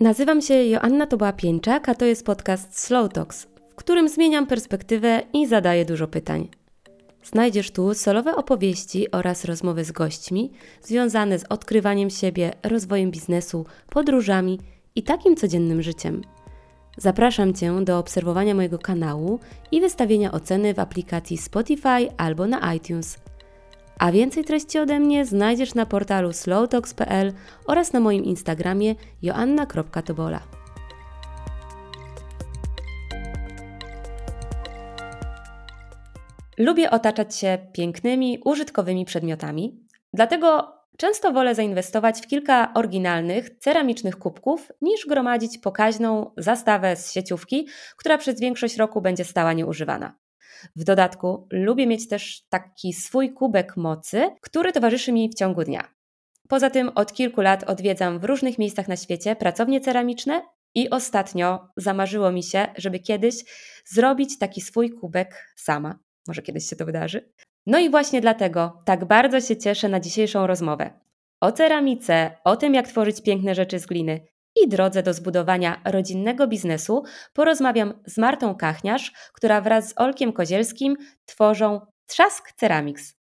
Nazywam się Joanna Toba-Pieńczak, a to jest podcast Slow Talks, w którym zmieniam perspektywę i zadaję dużo pytań. Znajdziesz tu solowe opowieści oraz rozmowy z gośćmi związane z odkrywaniem siebie, rozwojem biznesu, podróżami i takim codziennym życiem. Zapraszam Cię do obserwowania mojego kanału i wystawienia oceny w aplikacji Spotify albo na iTunes – a więcej treści ode mnie znajdziesz na portalu slowtalks.pl oraz na moim Instagramie joanna.tobola. Lubię otaczać się pięknymi, użytkowymi przedmiotami, dlatego często wolę zainwestować w kilka oryginalnych, ceramicznych kubków, niż gromadzić pokaźną zastawę z sieciówki, która przez większość roku będzie stała nieużywana. W dodatku lubię mieć też taki swój kubek mocy, który towarzyszy mi w ciągu dnia. Poza tym od kilku lat odwiedzam w różnych miejscach na świecie pracownie ceramiczne i ostatnio zamarzyło mi się, żeby kiedyś zrobić taki swój kubek sama. Może kiedyś się to wydarzy. No i właśnie dlatego tak bardzo się cieszę na dzisiejszą rozmowę. O ceramice, o tym jak tworzyć piękne rzeczy z gliny i drodze do zbudowania rodzinnego biznesu porozmawiam z Martą Kachniarz, która wraz z Olkiem Kozielskim tworzą Trzask Ceramics.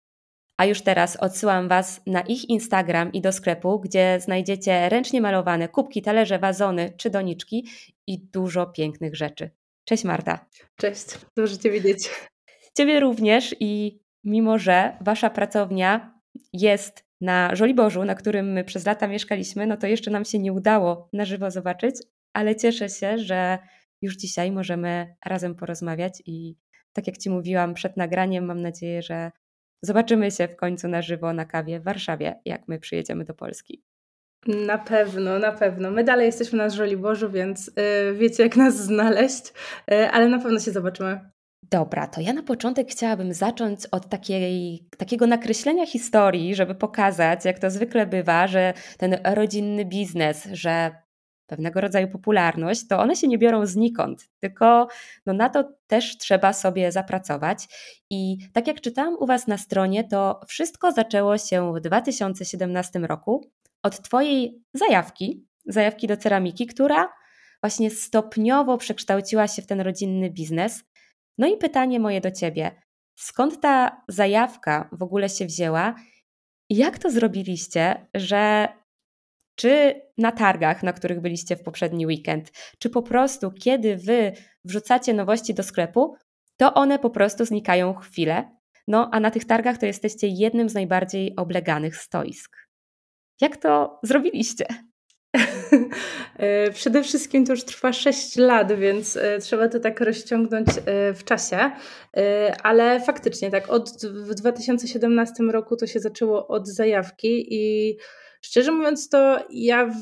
A już teraz odsyłam Was na ich Instagram i do sklepu, gdzie znajdziecie ręcznie malowane kubki, talerze, wazony czy doniczki i dużo pięknych rzeczy. Cześć Marta. Cześć, dobrze Cię widzieć. Ciebie również i mimo, że Wasza pracownia jest na Żoliborzu, na którym my przez lata mieszkaliśmy, no to jeszcze nam się nie udało na żywo zobaczyć, ale cieszę się, że już dzisiaj możemy razem porozmawiać i tak jak Ci mówiłam przed nagraniem, mam nadzieję, że zobaczymy się w końcu na żywo na kawie w Warszawie, jak my przyjedziemy do Polski. Na pewno, na pewno. My dalej jesteśmy na Żoliborzu, więc yy, wiecie jak nas znaleźć, yy, ale na pewno się zobaczymy. Dobra, to ja na początek chciałabym zacząć od takiej, takiego nakreślenia historii, żeby pokazać, jak to zwykle bywa, że ten rodzinny biznes, że pewnego rodzaju popularność, to one się nie biorą znikąd, tylko no na to też trzeba sobie zapracować. I tak jak czytałam u Was na stronie, to wszystko zaczęło się w 2017 roku od Twojej zajawki, zajawki do ceramiki, która właśnie stopniowo przekształciła się w ten rodzinny biznes. No i pytanie moje do Ciebie. Skąd ta zajawka w ogóle się wzięła? Jak to zrobiliście, że czy na targach, na których byliście w poprzedni weekend, czy po prostu kiedy Wy wrzucacie nowości do sklepu, to one po prostu znikają chwilę. No a na tych targach to jesteście jednym z najbardziej obleganych stoisk. Jak to zrobiliście? E, przede wszystkim to już trwa 6 lat, więc e, trzeba to tak rozciągnąć e, w czasie. Ale faktycznie, tak, od w 2017 roku to się zaczęło od zajawki i szczerze mówiąc, to ja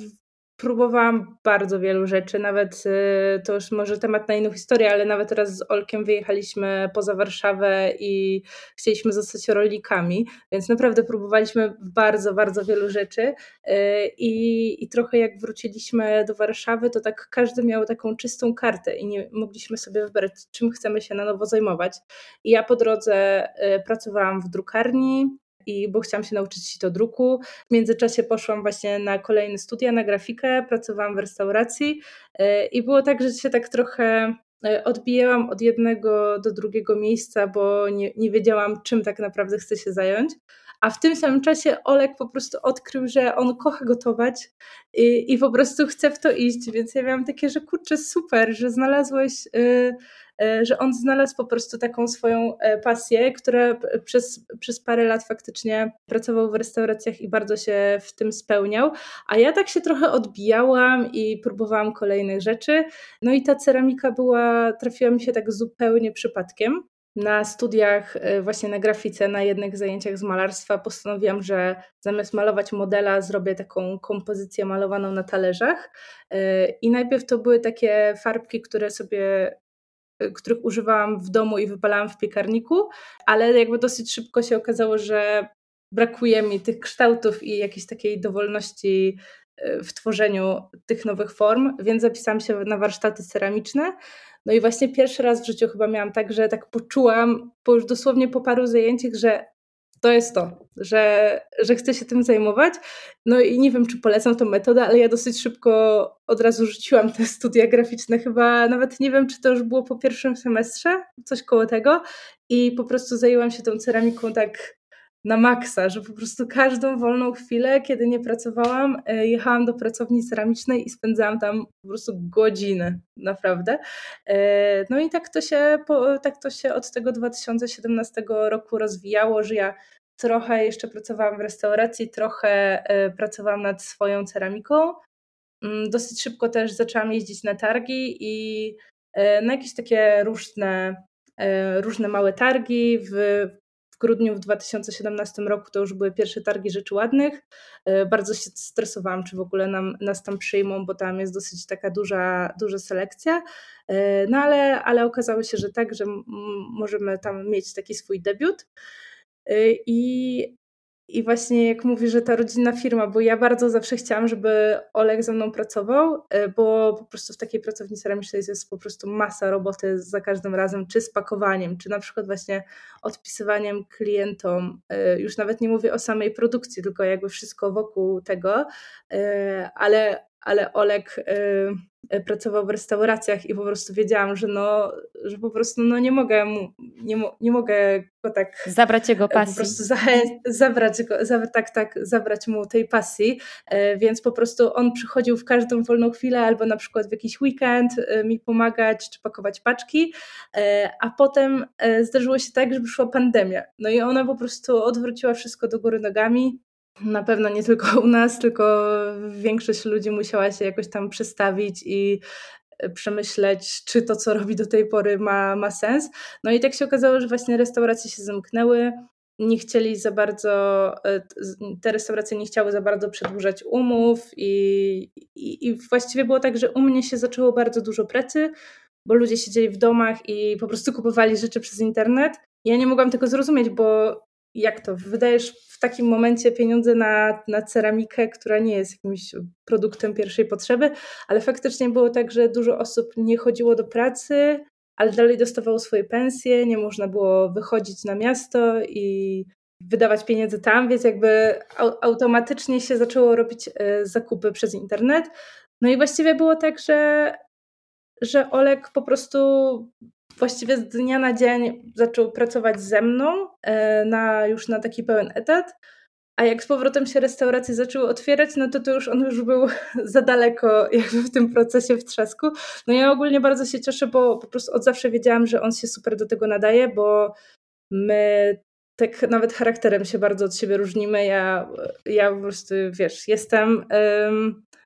próbowałam bardzo wielu rzeczy, nawet y, to już może temat na inną historię, ale nawet teraz z Olkiem wyjechaliśmy poza Warszawę i chcieliśmy zostać rolnikami, więc naprawdę próbowaliśmy bardzo, bardzo wielu rzeczy y, i, i trochę jak wróciliśmy do Warszawy, to tak każdy miał taką czystą kartę i nie mogliśmy sobie wybrać, czym chcemy się na nowo zajmować. I ja po drodze y, pracowałam w drukarni, i bo chciałam się nauczyć do druku. W międzyczasie poszłam właśnie na kolejne studia, na grafikę, pracowałam w restauracji e, i było tak, że się tak trochę e, odbijałam od jednego do drugiego miejsca, bo nie, nie wiedziałam, czym tak naprawdę chcę się zająć. A w tym samym czasie Olek po prostu odkrył, że on kocha gotować i, i po prostu chce w to iść. Więc ja miałam takie, że kurczę, super, że znalazłeś. Yy, że on znalazł po prostu taką swoją e, pasję, która przez, przez parę lat faktycznie pracował w restauracjach i bardzo się w tym spełniał, a ja tak się trochę odbijałam i próbowałam kolejnych rzeczy. No i ta ceramika była, trafiła mi się tak zupełnie przypadkiem. Na studiach, e, właśnie na grafice, na jednych zajęciach z malarstwa postanowiłam, że zamiast malować modela, zrobię taką kompozycję malowaną na talerzach. I najpierw to były takie farbki, które sobie których używałam w domu i wypalałam w piekarniku, ale jakby dosyć szybko się okazało, że brakuje mi tych kształtów i jakiejś takiej dowolności e, w tworzeniu tych nowych form, więc zapisałam się na warsztaty ceramiczne. No i właśnie pierwszy raz w życiu chyba miałam tak, że tak poczułam, po już dosłownie po paru zajęciach, że to jest to, że, że chcę się tym zajmować. No i nie wiem, czy polecam tą metodę, ale ja dosyć szybko od razu rzuciłam te studia graficzne. Chyba nawet nie wiem, czy to już było po pierwszym semestrze, coś koło tego. I po prostu zajęłam się tą ceramiką tak na maksa, że po prostu każdą wolną chwilę, kiedy nie pracowałam, e, jechałam do pracowni ceramicznej i spędzałam tam po prostu godziny, naprawdę. E, no i tak to się, tak to się od tego 2017 roku rozwijało, że ja trochę jeszcze pracowałam w restauracji, trochę e, pracowałam nad swoją ceramiką. Mm, dosyć szybko też zaczęłam jeździć na targi i na jakieś takie różne, różne małe targi w, grudniu w 2017 roku to już były pierwsze targi rzeczy ładnych. E, bardzo się stresowałam, czy w ogóle nam, nas tam przyjmą, bo tam jest dosyć taka duża, duża selekcja. E, no ale, ale okazało się, że tak, że możemy tam mieć taki swój debiut. E, I i właśnie jak mówi, że ta rodzinna firma, bo ja bardzo zawsze chciałam, żeby Olek ze mną pracował, e, bo po prostu w takiej pracowni ceramicznej jest po prostu masa roboty za każdym razem, czy z pakowaniem, czy na przykład właśnie odpisywaniem klientom. E, już nawet nie mówię o samej produkcji, tylko jakby wszystko wokół tego, e, ale, ale Olek pracował w restauracjach i po prostu wiedziałam, że no, że po prostu no nie mogę mu, nie, nie mogę go tak zabrać jego pasji. Po prostu zachę- zabrać go, tak, tak, zabrać mu tej pasji, e, więc po prostu on przychodził w każdą wolną chwilę albo na przykład w jakiś weekend e, mi pomagać czy pakować paczki, a potem zdarzyło się tak, że przyszła pandemia. No i ona po prostu odwróciła wszystko do góry nogami, na pewno nie tylko u nas, tylko większość ludzi musiała się jakoś tam przestawić i e, przemyśleć, czy to, co robi do tej pory, ma, ma sens. No i tak się okazało, że właśnie restauracje się zamknęły. Nie chcieli za bardzo, e, te restauracje nie chciały za bardzo przedłużać umów, i, i, i właściwie było tak, że u mnie się zaczęło bardzo dużo pracy, bo ludzie siedzieli w domach i po prostu kupowali rzeczy przez internet. Ja nie mogłam tego zrozumieć, bo jak to? Wydajesz w takim momencie pieniądze na, na ceramikę, która nie jest jakimś produktem pierwszej potrzeby, ale faktycznie było tak, że dużo osób nie chodziło do pracy, ale dalej dostawało swoje pensje, nie można było wychodzić na miasto i wydawać pieniędzy tam, więc jakby automatycznie się zaczęło robić e, zakupy przez internet. No i właściwie było tak, że, że Olek po prostu właściwie z dnia na dzień zaczął pracować ze mną e, na, już na taki pełen etat. A jak z powrotem się restauracje zaczęły otwierać, no to to już on już był za daleko jakby w tym procesie w trzasku. No ja ogólnie bardzo się cieszę, bo po prostu od zawsze wiedziałam, że on się super do tego nadaje, bo my tak nawet charakterem się bardzo od siebie różnimy. Ja, ja po prostu, wiesz, jestem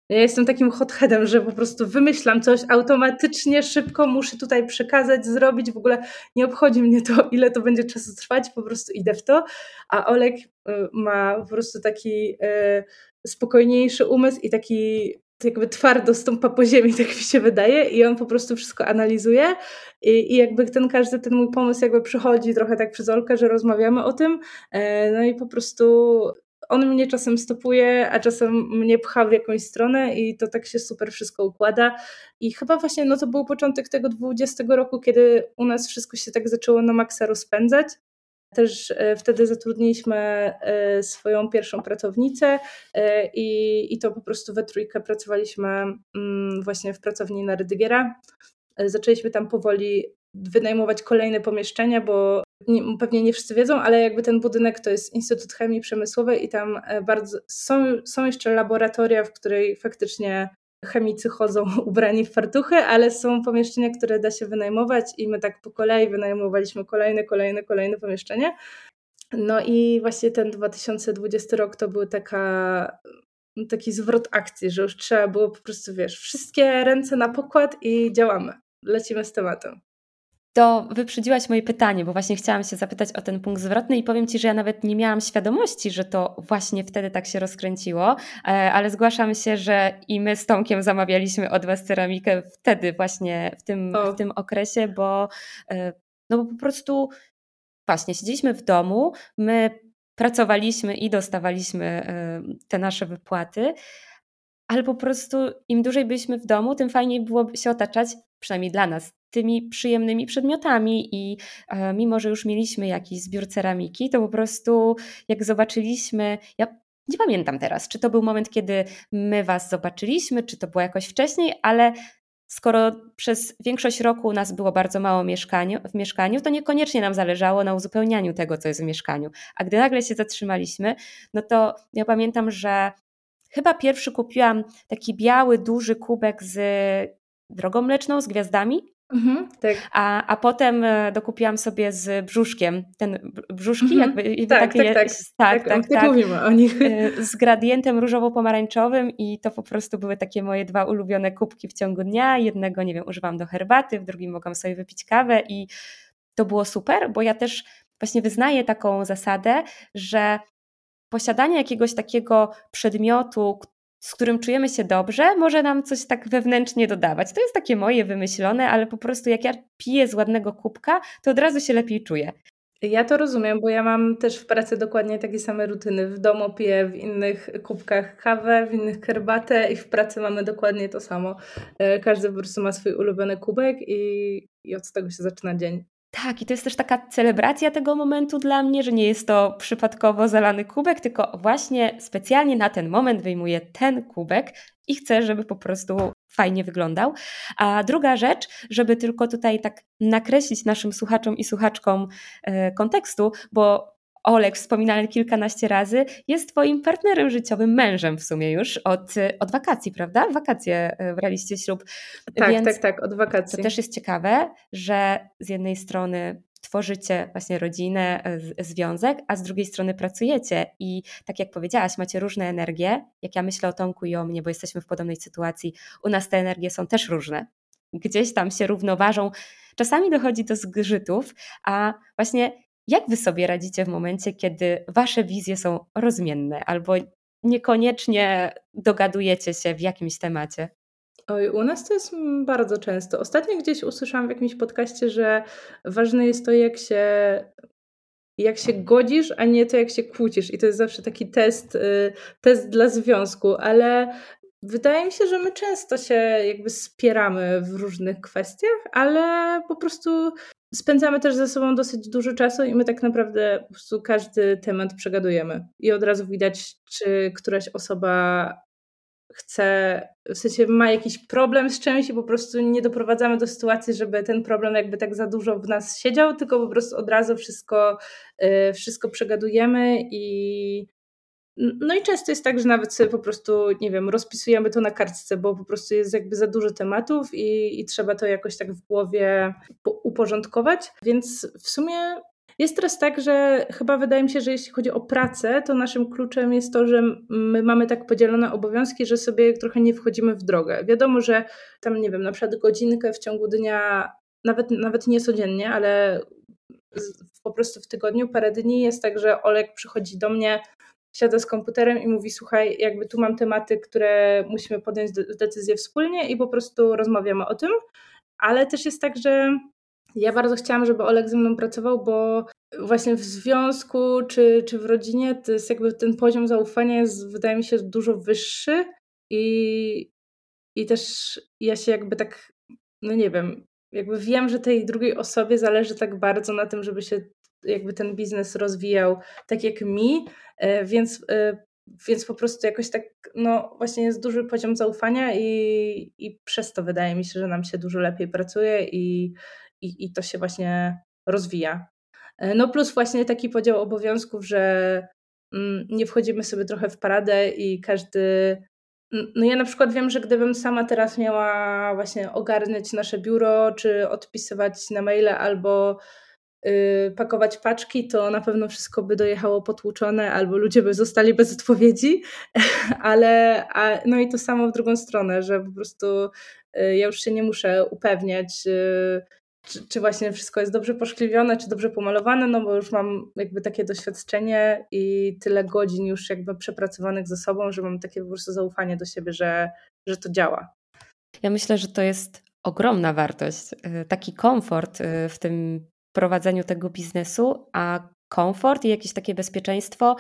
ja jestem takim hotheadem, że po prostu wymyślam coś automatycznie, szybko muszę tutaj przekazać, zrobić. W ogóle nie obchodzi mnie to, ile to będzie czasu trwać, po prostu idę w to. A Olek y, ma po prostu taki y, spokojniejszy umysł i taki jakby twardo stąpa po ziemi, tak mi się wydaje, i on po prostu wszystko analizuje. I, i jakby ten każdy ten mój pomysł jakby przychodzi trochę tak przez Olkę, że rozmawiamy o tym. E, no i po prostu on mnie czasem stopuje, a czasem mnie pcha w jakąś stronę i to tak się super wszystko układa. I chyba właśnie no to był początek tego 20 roku, kiedy u nas wszystko się tak zaczęło na maksa rozpędzać. Też e, wtedy zatrudniliśmy e, swoją pierwszą pracownicę e, i, i to po prostu we trójkę pracowaliśmy mm, właśnie w pracowni na Rydygiera. Zaczęliśmy tam powoli wynajmować kolejne pomieszczenia, bo nie, pewnie nie wszyscy wiedzą, ale jakby ten budynek to jest Instytut Chemii Przemysłowej i tam e, bardzo są, są jeszcze laboratoria, w której faktycznie chemicy chodzą ubrani w fartuchy, ale są pomieszczenia, które da się wynajmować i my tak po kolei wynajmowaliśmy kolejne, kolejne, kolejne pomieszczenia. No i właśnie ten 2020 rok to był taka, taki zwrot akcji, że już trzeba było po prostu, wiesz, wszystkie ręce na pokład i działamy. Lecimy z tematem to wyprzedziłaś moje pytanie, bo właśnie chciałam się zapytać o ten punkt zwrotny i powiem Ci, że ja nawet nie miałam świadomości, że to właśnie wtedy tak się rozkręciło, e, ale zgłaszam się, że i my z Tomkiem zamawialiśmy od Was ceramikę wtedy właśnie w tym, w tym okresie, bo, e, no bo po prostu właśnie siedzieliśmy w domu, my pracowaliśmy i dostawaliśmy e, te nasze wypłaty, ale po prostu im dłużej byliśmy w domu, tym fajniej było się otaczać, przynajmniej dla nas, tymi przyjemnymi przedmiotami i e, mimo, że już mieliśmy jakiś zbiór ceramiki, to po prostu jak zobaczyliśmy, ja nie pamiętam teraz, czy to był moment, kiedy my Was zobaczyliśmy, czy to było jakoś wcześniej, ale skoro przez większość roku nas było bardzo mało mieszkaniu, w mieszkaniu, to niekoniecznie nam zależało na uzupełnianiu tego, co jest w mieszkaniu. A gdy nagle się zatrzymaliśmy, no to ja pamiętam, że chyba pierwszy kupiłam taki biały, duży kubek z drogą mleczną, z gwiazdami. Mhm, tak. a, a potem e, dokupiłam sobie z brzuszkiem, ten brzuszki, mhm. jakby, jakby tak, takie, tak, tak, tak, tak, tak, tak, mówimy o nich. E, z gradientem różowo-pomarańczowym i to po prostu były takie moje dwa ulubione kubki w ciągu dnia. Jednego, nie wiem, używam do herbaty, w drugim mogłam sobie wypić kawę i to było super, bo ja też właśnie wyznaję taką zasadę, że posiadanie jakiegoś takiego przedmiotu, z którym czujemy się dobrze, może nam coś tak wewnętrznie dodawać. To jest takie moje wymyślone, ale po prostu jak ja piję z ładnego kubka, to od razu się lepiej czuję. Ja to rozumiem, bo ja mam też w pracy dokładnie takie same rutyny. W domu piję w innych kubkach kawę, w innych herbatę i w pracy mamy dokładnie to samo. E, każdy po prostu ma swój ulubiony kubek i, i od tego się zaczyna dzień. Tak, i to jest też taka celebracja tego momentu dla mnie, że nie jest to przypadkowo zalany kubek, tylko właśnie specjalnie na ten moment wyjmuję ten kubek i chcę, żeby po prostu fajnie wyglądał. A druga rzecz, żeby tylko tutaj tak nakreślić naszym słuchaczom i słuchaczkom e, kontekstu, bo Olek, wspominany kilkanaście razy, jest Twoim partnerem życiowym, mężem w sumie już od, od wakacji, prawda? Wakacje e, braliście ślub. Tak, Więc tak, tak, od wakacji. To też jest ciekawe, że z jednej strony tworzycie właśnie rodzinę, e, związek, a z drugiej strony pracujecie i tak jak powiedziałaś, macie różne energie. Jak ja myślę o Tomku i o mnie, bo jesteśmy w podobnej sytuacji, u nas te energie są też różne. Gdzieś tam się równoważą. Czasami dochodzi do zgrzytów, a właśnie jak wy sobie radzicie w momencie, kiedy wasze wizje są rozmienne albo niekoniecznie dogadujecie się w jakimś temacie? Oj, u nas to jest bardzo często. Ostatnio gdzieś usłyszałam w jakimś podcaście, że ważne jest to, jak się, jak się godzisz, a nie to, jak się kłócisz. I to jest zawsze taki test, y, test dla związku, ale wydaje mi się, że my często się jakby spieramy w różnych kwestiach, ale po prostu spędzamy też ze sobą dosyć dużo czasu i my tak naprawdę po prostu każdy temat przegadujemy. I od razu widać, czy któraś osoba chce, w sensie ma jakiś problem z czymś i po prostu nie doprowadzamy do sytuacji, żeby ten problem jakby tak za dużo w nas siedział, tylko po prostu od razu wszystko, y, wszystko przegadujemy i no i często jest tak, że nawet sobie po prostu, nie wiem, rozpisujemy to na kartce, bo po prostu jest jakby za dużo tematów i, i trzeba to jakoś tak w głowie uporządkować. Więc w sumie jest teraz tak, że chyba wydaje mi się, że jeśli chodzi o pracę, to naszym kluczem jest to, że my mamy tak podzielone obowiązki, że sobie trochę nie wchodzimy w drogę. Wiadomo, że tam, nie wiem, na przykład godzinkę w ciągu dnia, nawet, nawet nie codziennie, ale po prostu w tygodniu parę dni jest tak, że Olek przychodzi do mnie siada z komputerem i mówi: Słuchaj, jakby tu mam tematy, które musimy podjąć decyzję wspólnie i po prostu rozmawiamy o tym. Ale też jest tak, że ja bardzo chciałam, żeby Olek ze mną pracował, bo właśnie w związku czy, czy w rodzinie to jest jakby ten poziom zaufania jest, wydaje mi się, dużo wyższy i, i też ja się jakby tak, no nie wiem, jakby wiem, że tej drugiej osobie zależy tak bardzo na tym, żeby się jakby ten biznes rozwijał tak jak mi, e, więc, e, więc po prostu jakoś tak, no właśnie jest duży poziom zaufania i, i przez to wydaje mi się, że nam się dużo lepiej pracuje i, i, i to się właśnie rozwija. E, no plus właśnie taki podział obowiązków, że mm, nie wchodzimy sobie trochę w paradę i każdy no ja na przykład wiem, że gdybym sama teraz miała właśnie ogarniać nasze biuro, czy odpisywać na maile albo pakować paczki, to na pewno wszystko by dojechało potłuczone albo ludzie by zostali bez odpowiedzi, ale a, no i to samo w drugą stronę, że po prostu y, ja już się nie muszę upewniać, y, czy, czy, właśnie wszystko jest dobrze poszkliwione, czy dobrze pomalowane, no bo już mam jakby takie doświadczenie i tyle godzin już jakby przepracowanych ze sobą, że mam takie po prostu zaufanie do siebie, że, że to działa. Ja myślę, że to jest ogromna wartość, taki komfort w tym prowadzeniu tego biznesu, a komfort i jakieś takie bezpieczeństwo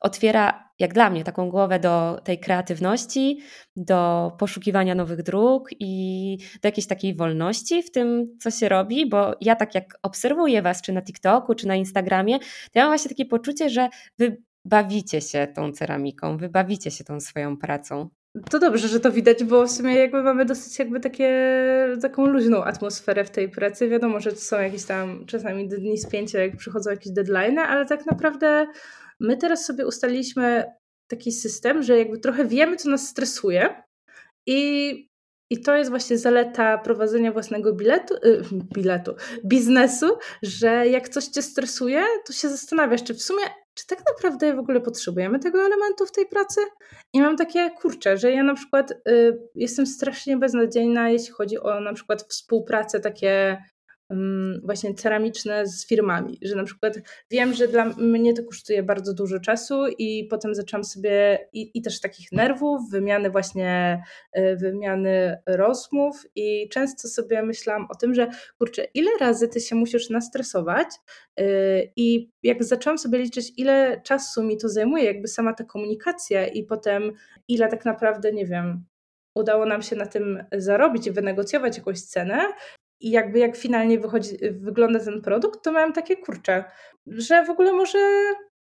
otwiera, jak dla mnie, taką głowę do tej kreatywności, do poszukiwania nowych dróg i do jakiejś takiej wolności w tym, co się robi, bo ja tak jak obserwuję Was, czy na TikToku, czy na Instagramie, to ja mam właśnie takie poczucie, że Wy bawicie się tą ceramiką, wy bawicie się tą swoją pracą. To dobrze, że to widać, bo w sumie jakby mamy dosyć jakby takie, taką luźną atmosferę w tej pracy. Wiadomo, że są jakieś tam czasami dni spięcia, jak przychodzą jakieś deadline, ale tak naprawdę my teraz sobie ustaliliśmy taki system, że jakby trochę wiemy, co nas stresuje i i to jest właśnie zaleta prowadzenia własnego biletu, yy, biletu, biznesu, że jak coś cię stresuje, to się zastanawiasz, czy w sumie czy tak naprawdę w ogóle potrzebujemy tego elementu w tej pracy? I mam takie kurcze, że ja na przykład y, jestem strasznie beznadziejna, jeśli chodzi o na przykład współpracę takie właśnie ceramiczne z firmami, że na przykład wiem, że dla mnie to kosztuje bardzo dużo czasu i potem zaczęłam sobie i, i też takich nerwów, wymiany właśnie, e, wymiany rozmów i często sobie myślałam o tym, że kurczę, ile razy ty się musisz nastresować e, i jak zaczęłam sobie liczyć, ile czasu mi to zajmuje, jakby sama ta komunikacja i potem ile tak naprawdę, nie wiem, udało nam się na tym zarobić i wynegocjować jakąś cenę, i jakby jak finalnie wychodzi, wygląda ten produkt, to miałam takie kurcze, że w ogóle może,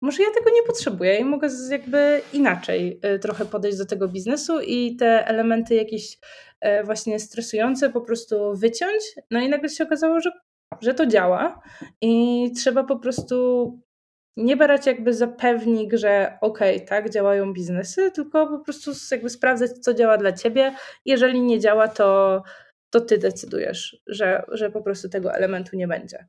może ja tego nie potrzebuję i mogę jakby inaczej y, trochę podejść do tego biznesu i te elementy jakieś e, właśnie stresujące po prostu wyciąć. No i nagle się okazało, że, że to działa i trzeba po prostu nie brać jakby za pewnik, że okej, okay, tak, działają biznesy, tylko po prostu jakby sprawdzać, co działa dla ciebie. Jeżeli nie działa, to to ty decydujesz, że, że po prostu tego elementu nie będzie.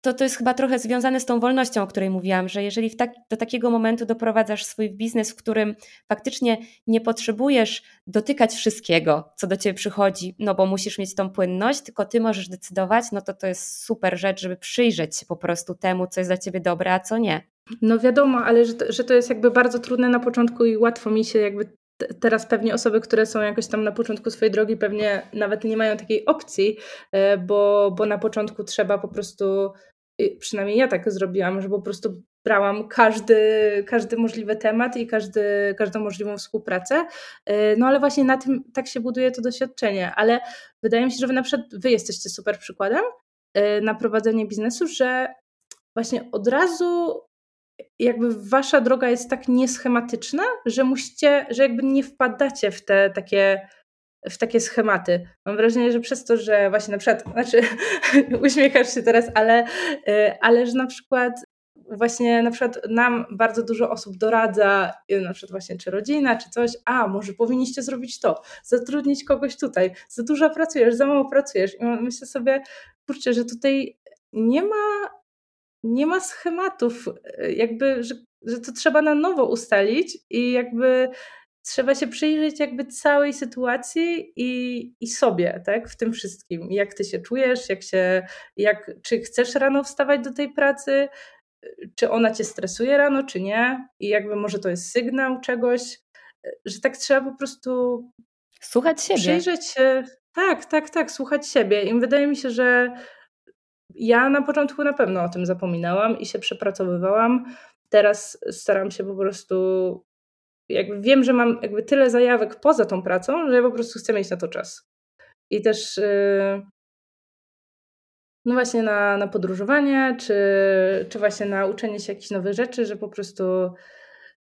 To, to jest chyba trochę związane z tą wolnością, o której mówiłam, że jeżeli tak, do takiego momentu doprowadzasz swój biznes, w którym faktycznie nie potrzebujesz dotykać wszystkiego, co do ciebie przychodzi, no bo musisz mieć tą płynność, tylko ty możesz decydować, no to to jest super rzecz, żeby przyjrzeć się po prostu temu, co jest dla ciebie dobre, a co nie. No wiadomo, ale że to, że to jest jakby bardzo trudne na początku i łatwo mi się jakby teraz pewnie osoby, które są jakoś tam na początku swojej drogi, pewnie nawet nie mają takiej opcji, e, bo, bo na początku trzeba po prostu, przynajmniej ja tak zrobiłam, że po prostu brałam każdy, każdy możliwy temat i każdy, każdą możliwą współpracę. E, no ale właśnie na tym tak się buduje to doświadczenie. Ale wydaje mi się, że wy na przykład wy jesteście super przykładem e, na prowadzenie biznesu, że właśnie od razu jakby wasza droga jest tak nieschematyczna, że musicie, że jakby nie wpadacie w te takie w takie schematy. Mam wrażenie, że przez to, że właśnie na przykład, znaczy uśmiechasz się teraz, ale, y, ale że na przykład właśnie na przykład nam bardzo dużo osób doradza, y, na przykład właśnie czy rodzina, czy coś, a może powinniście zrobić to, zatrudnić kogoś tutaj, za dużo pracujesz, za mało pracujesz i myślę sobie, kurczę, że tutaj nie ma nie ma schematów, e, jakby, że, że to trzeba na nowo ustalić i jakby trzeba się przyjrzeć jakby całej sytuacji i, i sobie, tak, w tym wszystkim. Jak ty się czujesz, jak się, jak, czy chcesz rano wstawać do tej pracy, czy ona cię stresuje rano, czy nie i jakby może to jest sygnał czegoś, e, że tak trzeba po prostu słuchać siebie. Przyjrzeć się, tak, tak, tak, słuchać siebie i wydaje mi się, że ja na początku na pewno o tym zapominałam i się przepracowywałam. Teraz staram się po prostu, jakby wiem, że mam jakby tyle zajawek poza tą pracą, że ja po prostu chcę mieć na to czas. I też yy, no właśnie na, na podróżowanie, czy, czy właśnie na uczenie się jakichś nowych rzeczy, że po prostu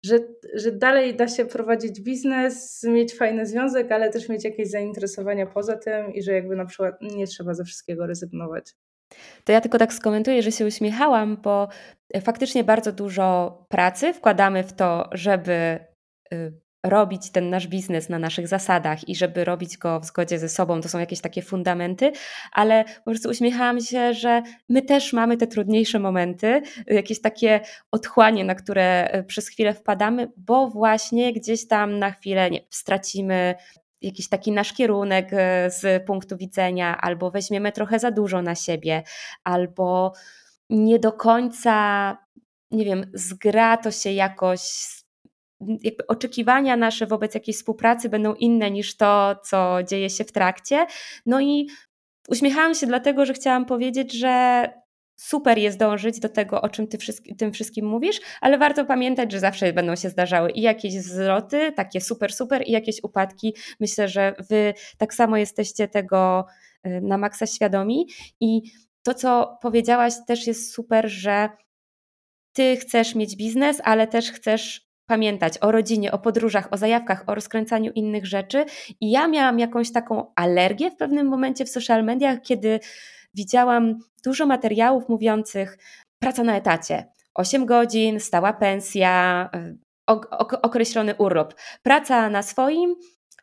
że, że dalej da się prowadzić biznes, mieć fajny związek, ale też mieć jakieś zainteresowania poza tym i że jakby na przykład nie trzeba ze wszystkiego rezygnować. To ja tylko tak skomentuję, że się uśmiechałam, bo e, faktycznie bardzo dużo pracy wkładamy w to, żeby y, robić ten nasz biznes na naszych zasadach i żeby robić go w zgodzie ze sobą. To są jakieś takie fundamenty, ale po prostu uśmiechałam się, że my też mamy te trudniejsze momenty, jakieś takie otchłanie, na które e, przez chwilę wpadamy, bo właśnie gdzieś tam na chwilę nie, stracimy jakiś taki nasz kierunek e, z punktu widzenia, albo weźmiemy trochę za dużo na siebie, albo nie do końca, nie wiem, zgra to się jakoś. Jakby oczekiwania nasze wobec jakiejś współpracy będą inne niż to, co dzieje się w trakcie. No i uśmiechałam się dlatego, że chciałam powiedzieć, że super jest dążyć do tego, o czym ty tym wszystkim mówisz, ale warto pamiętać, że zawsze będą się zdarzały i jakieś zwroty, takie super, super, i jakieś upadki. Myślę, że wy tak samo jesteście tego y, na maksa świadomi. I to, co powiedziałaś, też jest super, że ty chcesz mieć biznes, ale też chcesz pamiętać o rodzinie, o podróżach, o zajawkach, o rozkręcaniu innych rzeczy. I ja miałam jakąś taką alergię w pewnym momencie w social mediach, kiedy widziałam dużo materiałów mówiących praca na etacie. 8 godzin, stała pensja, określony urlop. Praca na swoim,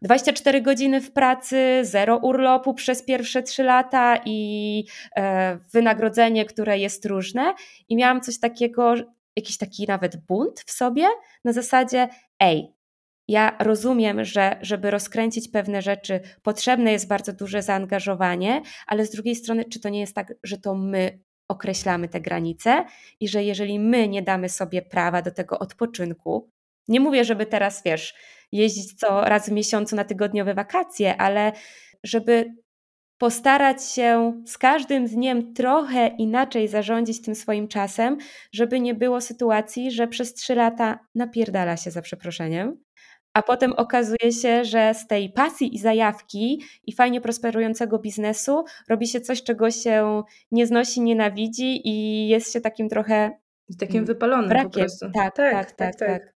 24 godziny w pracy, zero urlopu przez pierwsze 3 lata i e, wynagrodzenie, które jest różne. I miałam coś takiego, jakiś taki nawet bunt w sobie na zasadzie: ej, ja rozumiem, że żeby rozkręcić pewne rzeczy, potrzebne jest bardzo duże zaangażowanie, ale z drugiej strony, czy to nie jest tak, że to my określamy te granice i że jeżeli my nie damy sobie prawa do tego odpoczynku, nie mówię, żeby teraz, wiesz, jeździć co raz w miesiącu na tygodniowe wakacje, ale żeby postarać się z każdym dniem trochę inaczej zarządzić tym swoim czasem, żeby nie było sytuacji, że przez trzy lata napierdala się za przeproszeniem, a potem okazuje się, że z tej pasji i zajawki i fajnie prosperującego biznesu robi się coś, czego się nie znosi, nienawidzi i jest się takim trochę. Takim wypalonym brakiem. po prostu. Tak, tak, tak, tak, tak. tak.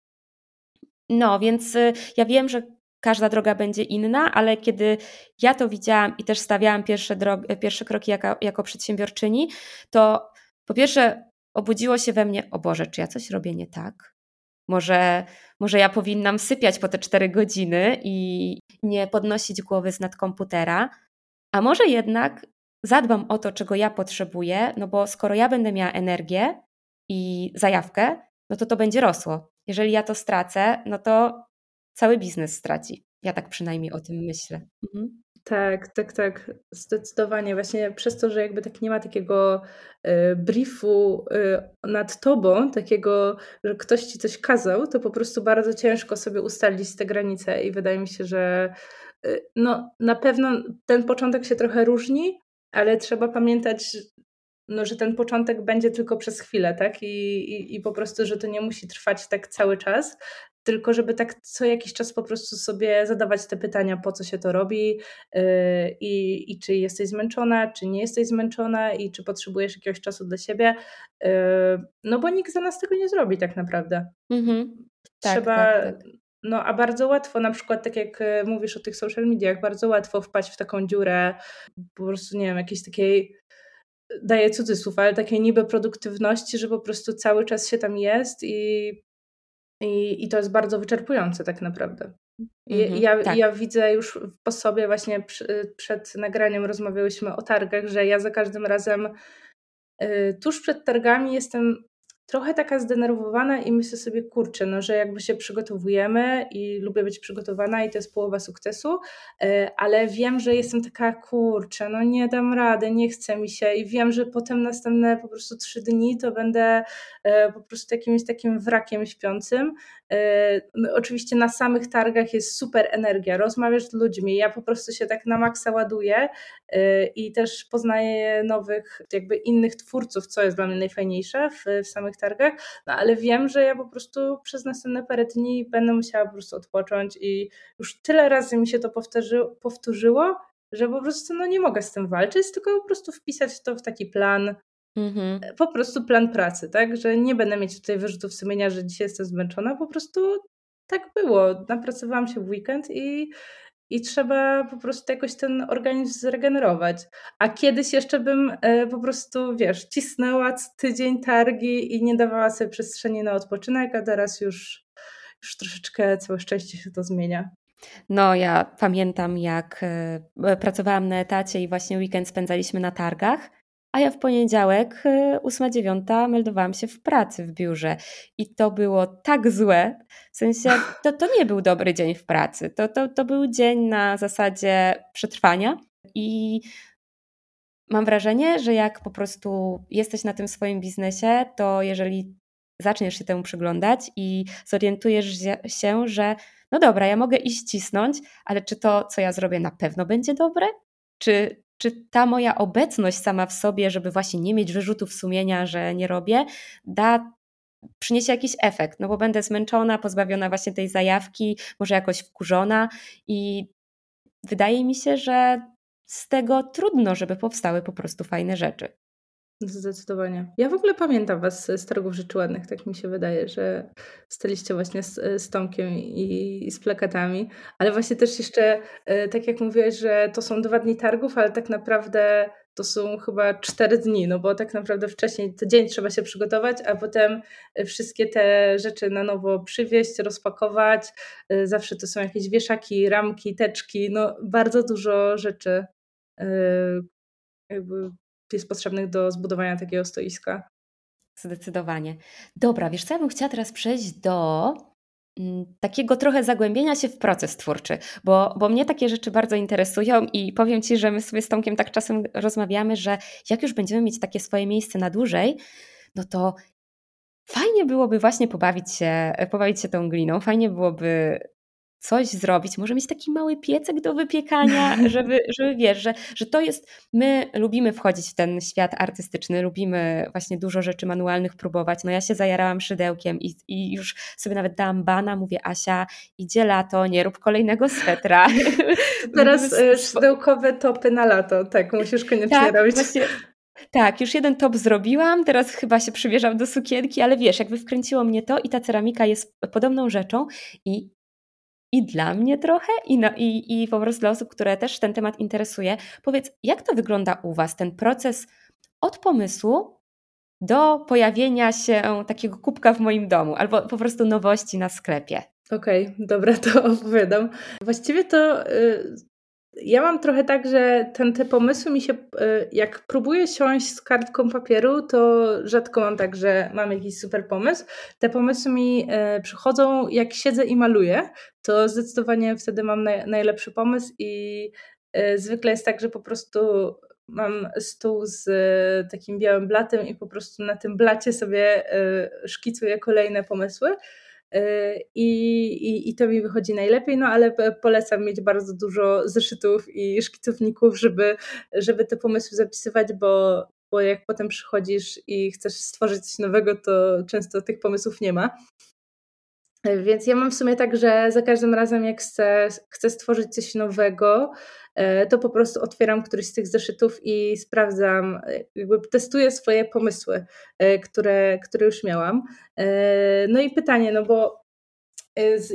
No, więc y, ja wiem, że każda droga będzie inna, ale kiedy ja to widziałam i też stawiałam pierwsze, drogi, pierwsze kroki jako, jako przedsiębiorczyni, to po pierwsze obudziło się we mnie, o Boże, czy ja coś robię nie tak? Może, może ja powinnam sypiać po te cztery godziny i nie podnosić głowy z nad komputera, a może jednak zadbam o to, czego ja potrzebuję, no bo skoro ja będę miała energię i zajawkę, no to to będzie rosło. Jeżeli ja to stracę, no to cały biznes straci. Ja tak przynajmniej o tym myślę. Mhm. Tak, tak, tak, zdecydowanie. Właśnie przez to, że jakby tak nie ma takiego y, briefu y, nad tobą, takiego, że ktoś ci coś kazał, to po prostu bardzo ciężko sobie ustalić te granice i wydaje mi się, że y, no, na pewno ten początek się trochę różni, ale trzeba pamiętać, no, że ten początek będzie tylko przez chwilę, tak? I, i, I po prostu, że to nie musi trwać tak cały czas, tylko żeby tak co jakiś czas po prostu sobie zadawać te pytania, po co się to robi yy, i, i czy jesteś zmęczona, czy nie jesteś zmęczona i czy potrzebujesz jakiegoś czasu dla siebie, yy, no bo nikt za nas tego nie zrobi tak naprawdę. Mhm. Tak, Trzeba, tak, tak. no a bardzo łatwo, na przykład tak jak y, mówisz o tych social mediach, bardzo łatwo wpaść w taką dziurę, po prostu nie wiem, jakiejś takiej daję cudzysłów, ale takiej niby produktywności, że po prostu cały czas się tam jest i i, I to jest bardzo wyczerpujące tak naprawdę. Mhm, ja, tak. ja widzę już po sobie, właśnie przy, przed nagraniem rozmawiałyśmy o targach, że ja za każdym razem y, tuż przed targami jestem trochę taka zdenerwowana i myślę sobie, kurczę, no, że jakby się przygotowujemy i lubię być przygotowana i to jest połowa sukcesu, e, ale wiem, że jestem taka, kurczę, no nie dam rady, nie chce mi się i wiem, że potem następne po prostu trzy dni to będę e, po prostu jakimś takim wrakiem śpiącym. E, no, oczywiście na samych targach jest super energia, rozmawiasz z ludźmi, ja po prostu się tak na maksa ładuję i też poznaję nowych, jakby innych twórców, co jest dla mnie najfajniejsze w, w samych targach, no ale wiem, że ja po prostu przez następne parę dni będę musiała po prostu odpocząć i już tyle razy mi się to powtórzy, powtórzyło, że po prostu no, nie mogę z tym walczyć, tylko po prostu wpisać to w taki plan, mhm. po prostu plan pracy, tak, że nie będę mieć tutaj wyrzutów sumienia, że dzisiaj jestem zmęczona, po prostu tak było. Napracowałam się w weekend i i trzeba po prostu jakoś ten organizm zregenerować. A kiedyś jeszcze bym e, po prostu, wiesz, cisnęła tydzień targi i nie dawała sobie przestrzeni na odpoczynek, a teraz już, już troszeczkę całe szczęście się to zmienia. No, ja pamiętam, jak e, pracowałam na etacie i właśnie weekend spędzaliśmy na targach a ja w poniedziałek, 8-9, y, meldowałam się w pracy w biurze. I to było tak złe, w sensie to, to nie był dobry dzień w pracy. To, to, to był dzień na zasadzie przetrwania. I mam wrażenie, że jak po prostu jesteś na tym swoim biznesie, to jeżeli zaczniesz się temu przyglądać i zorientujesz się, że no dobra, ja mogę iść cisnąć, ale czy to, co ja zrobię, na pewno będzie dobre? czy, czy ta moja obecność sama w sobie, żeby właśnie nie mieć wyrzutów sumienia, że nie robię, da przyniesie jakiś efekt, no bo będę zmęczona, pozbawiona właśnie tej zajawki, może jakoś wkurzona i wydaje mi się, że z tego trudno, żeby powstały po prostu fajne rzeczy. Zdecydowanie. Ja w ogóle pamiętam Was z targów rzeczy ładnych, tak mi się wydaje, że staliście właśnie z, z Tomkiem i, i z plakatami, ale właśnie też jeszcze, e, tak jak mówiłeś, że to są dwa dni targów, ale tak naprawdę to są chyba cztery dni, no bo tak naprawdę wcześniej tydzień trzeba się przygotować, a potem wszystkie te rzeczy na nowo przywieźć, rozpakować. E, zawsze to są jakieś wieszaki, ramki, teczki, no bardzo dużo rzeczy e, jakby jest potrzebnych do zbudowania takiego stoiska. Zdecydowanie. Dobra, wiesz co, ja bym chciała teraz przejść do mm, takiego trochę zagłębienia się w proces twórczy, bo, bo mnie takie rzeczy bardzo interesują i powiem Ci, że my sobie z Tomkiem tak czasem rozmawiamy, że jak już będziemy mieć takie swoje miejsce na dłużej, no to fajnie byłoby właśnie pobawić się, pobawić się tą gliną, fajnie byłoby coś zrobić, może mieć taki mały piecek do wypiekania, żeby, żeby wiesz, że, że to jest, my lubimy wchodzić w ten świat artystyczny, lubimy właśnie dużo rzeczy manualnych próbować, no ja się zajarałam szydełkiem i, i już sobie nawet dałam bana, mówię Asia, idzie lato, nie rób kolejnego swetra. Teraz e, szydełkowe topy na lato, tak, musisz koniecznie tak, robić. Właśnie, tak, już jeden top zrobiłam, teraz chyba się przymierzam do sukienki, ale wiesz, jakby wkręciło mnie to i ta ceramika jest podobną rzeczą i i dla mnie trochę, i, no, i, i po prostu dla osób, które też ten temat interesuje. Powiedz, jak to wygląda u Was, ten proces od pomysłu do pojawienia się takiego kubka w moim domu, albo po prostu nowości na sklepie? Okej, okay, dobra, to opowiadam. Właściwie to y, ja mam trochę tak, że ten, te pomysły mi się, y, jak próbuję siąść z kartką papieru, to rzadko mam tak, że mam jakiś super pomysł. Te pomysły mi y, przychodzą, jak siedzę i maluję, to zdecydowanie wtedy mam naj, najlepszy pomysł i y, zwykle jest tak, że po prostu mam stół z takim białym blatem i po prostu na tym blacie sobie szkicuję kolejne pomysły. I, i, I to mi wychodzi najlepiej, no ale polecam mieć bardzo dużo zeszytów i szkicowników, żeby, żeby te pomysły zapisywać, bo, bo jak potem przychodzisz i chcesz stworzyć coś nowego, to często tych pomysłów nie ma. Więc ja mam w sumie tak, że za każdym razem, jak chcę, chcę stworzyć coś nowego, e, to po prostu otwieram któryś z tych zeszytów i sprawdzam, jakby testuję swoje pomysły, e, które, które już miałam. E, no i pytanie, no bo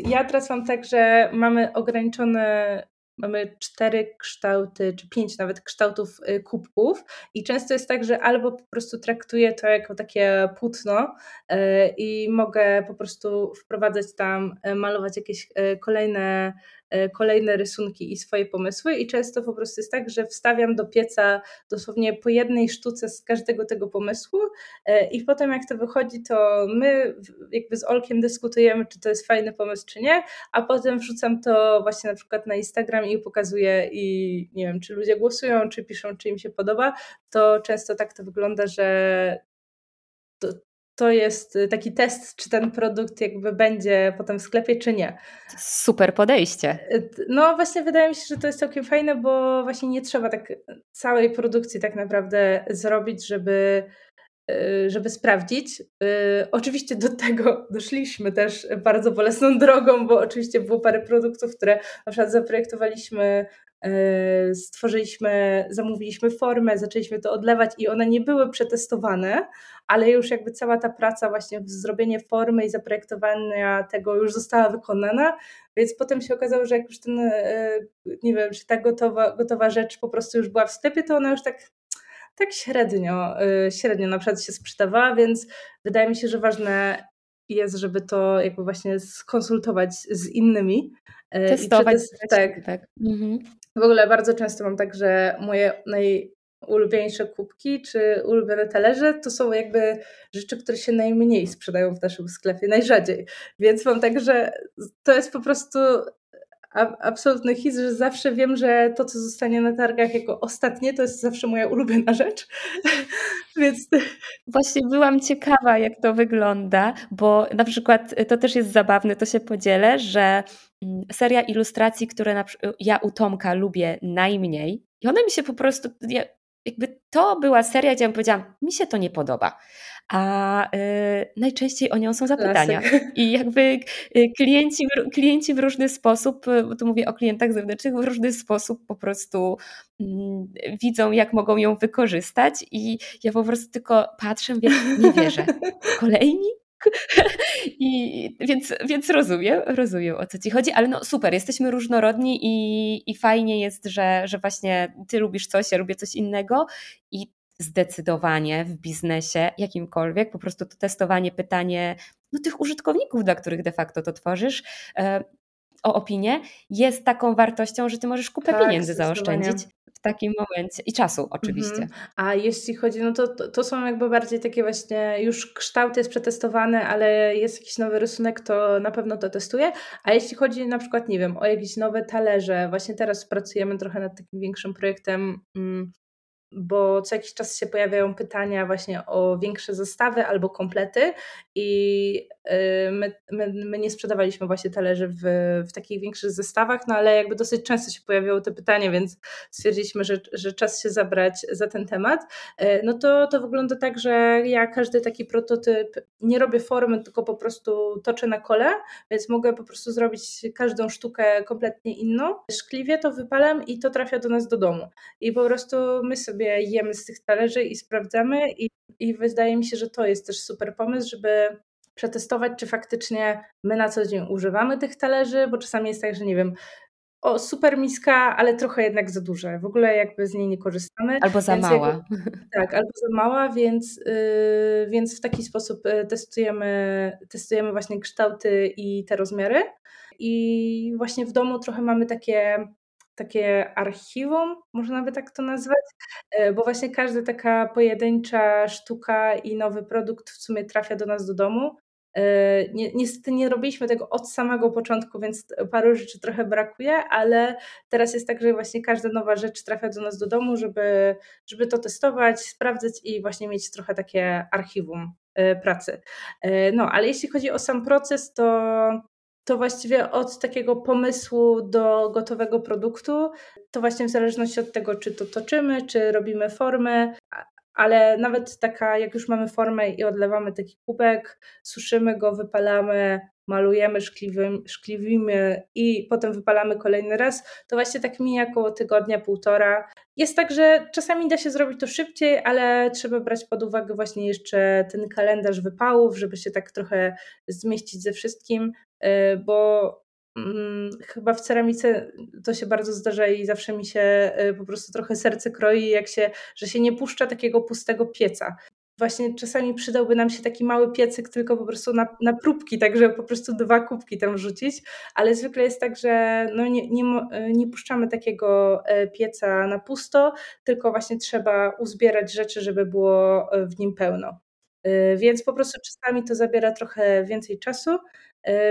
ja teraz mam tak, że mamy ograniczone mamy cztery kształty, czy pięć nawet kształtów y, kubków i często jest tak, że albo po prostu traktuję to jako takie płótno y, i mogę po prostu wprowadzać tam, y, malować jakieś kolejne kolejne rysunki i swoje pomysły. I często po prostu jest tak, że wstawiam do pieca dosłownie po jednej sztuce z każdego tego pomysłu e, i potem jak to wychodzi, to my jakby z Olkiem dyskutujemy, czy to jest fajny pomysł, czy nie, a potem wrzucam to właśnie na przykład na Instagram i pokazuję i nie wiem, czy ludzie głosują, czy piszą, czy im się podoba, to często tak to wygląda, że to jest y, taki test, czy ten produkt jakby będzie potem w sklepie, czy nie. Super podejście. Y, no właśnie wydaje mi się, że to jest całkiem fajne, bo właśnie nie trzeba tak całej produkcji tak naprawdę zrobić, żeby y, żeby sprawdzić. Oczywiście do tego doszliśmy też bardzo bolesną drogą, bo oczywiście było parę produktów, które na przykład zaprojektowaliśmy stworzyliśmy, zamówiliśmy formę, zaczęliśmy to odlewać i one nie były przetestowane, ale już jakby cała ta praca właśnie w zrobienie formy i zaprojektowania tego już została wykonana, więc potem się okazało, że jak już ten, e, nie wiem, czy ta gotowa, gotowa rzecz po prostu już była w sklepie, to ona już tak tak średnio, e, średnio na przykład się sprzedawała, więc wydaje mi się, że ważne jest, żeby to jakby właśnie skonsultować z innymi. Testować. tak. tak. Mhm. W ogóle bardzo często mam tak, że moje najulubieńsze kubki czy ulubione talerze to są jakby rzeczy, które się najmniej sprzedają w naszym sklepie, najrzadziej. Więc mam tak, że to jest po prostu absolutny hit, że zawsze wiem, że to, co zostanie na targach jako ostatnie, to jest zawsze moja ulubiona rzecz. Więc... Właśnie byłam ciekawa, jak to wygląda, bo na przykład to też jest zabawne, to się podzielę, że seria ilustracji, które ja u Tomka lubię najmniej, I one mi się po prostu, ja, jakby to była seria, gdzie ja powiedziałam, mi się to nie podoba. A y, najczęściej o nią są zapytania. Klasyk. I jakby y, klienci, klienci w różny sposób, y, bo tu mówię o klientach zewnętrznych, w różny sposób po prostu mm, widzą, jak mogą ją wykorzystać. I ja po prostu tylko patrzę, wie, nie wierzę. Kolejni? I, więc, więc rozumiem, rozumiem o co ci chodzi, ale no super, jesteśmy różnorodni i, i fajnie jest, że, że właśnie ty lubisz coś, ja lubię coś innego i zdecydowanie w biznesie jakimkolwiek, po prostu to testowanie, pytanie no, tych użytkowników, dla których de facto to tworzysz, e, o opinię, jest taką wartością, że ty możesz kupę tak, pieniędzy zaoszczędzić w takim momencie i czasu oczywiście. Mhm. A jeśli chodzi, no to, to, to, są jakby bardziej takie właśnie, już kształt jest przetestowane, ale jest jakiś nowy rysunek, to na pewno to testuję. A jeśli chodzi na przykład, nie wiem, o jakieś nowe talerze, właśnie teraz pracujemy trochę nad takim większym projektem mm, bo co jakiś czas się pojawiają pytania właśnie o większe zestawy albo komplety i y, my, my, my, nie sprzedawaliśmy właśnie talerzy w, w takich większych zestawach, no ale jakby dosyć często się pojawiały te pytania, więc stwierdziliśmy, że, że czas się zabrać za ten temat. Y, no to, to wygląda tak, że ja każdy taki prototyp nie robię formy, tylko po prostu toczę na kole, więc mogę po prostu zrobić każdą sztukę kompletnie inną. Szkliwie to wypalam i to trafia do nas do domu. I po prostu my sobie sobie jemy z tych talerzy i sprawdzamy i, i wydaje mi się, że to jest też super pomysł, żeby przetestować, czy faktycznie my na co dzień używamy tych talerzy, bo czasami jest tak, że nie wiem, o, super miska, ale trochę jednak za duże. W ogóle jakby z niej nie korzystamy. Albo za mała. Jakby, tak, albo za mała, więc, yy, więc w taki sposób y, testujemy, testujemy właśnie kształty i te rozmiary. I właśnie w domu trochę mamy takie takie archiwum, można by tak to nazwać, e, bo właśnie każda taka pojedyncza sztuka i nowy produkt w sumie trafia do nas do domu. E, niestety nie robiliśmy tego od samego początku, więc paru rzeczy trochę brakuje, ale teraz jest tak, że właśnie każda nowa rzecz trafia do nas do domu, żeby, żeby to testować, sprawdzać i właśnie mieć trochę takie archiwum e, pracy. No, ale jeśli chodzi o sam proces, to to właściwie od takiego pomysłu do gotowego produktu, to właśnie w zależności od tego, czy to toczymy, czy robimy formę, ale nawet taka, jak już mamy formę i odlewamy taki kubek, suszymy go, wypalamy, malujemy, szkliwimy, i potem wypalamy kolejny raz, to właśnie tak mija około tygodnia, półtora. Jest tak, że czasami da się zrobić to szybciej, ale trzeba brać pod uwagę właśnie jeszcze ten kalendarz wypałów, żeby się tak trochę zmieścić ze wszystkim, y, bo mm, chyba w ceramice to się bardzo zdarza i zawsze mi się y, po prostu trochę serce kroi, jak się, że się nie puszcza takiego pustego pieca właśnie czasami przydałby nam się taki mały piecyk tylko po prostu na, na próbki, tak żeby po prostu dwa kubki tam rzucić, ale zwykle jest tak, że no nie, nie, nie puszczamy takiego e, pieca na pusto, tylko właśnie trzeba uzbierać rzeczy, żeby było e, w nim pełno. E, więc po prostu czasami to zabiera trochę więcej czasu,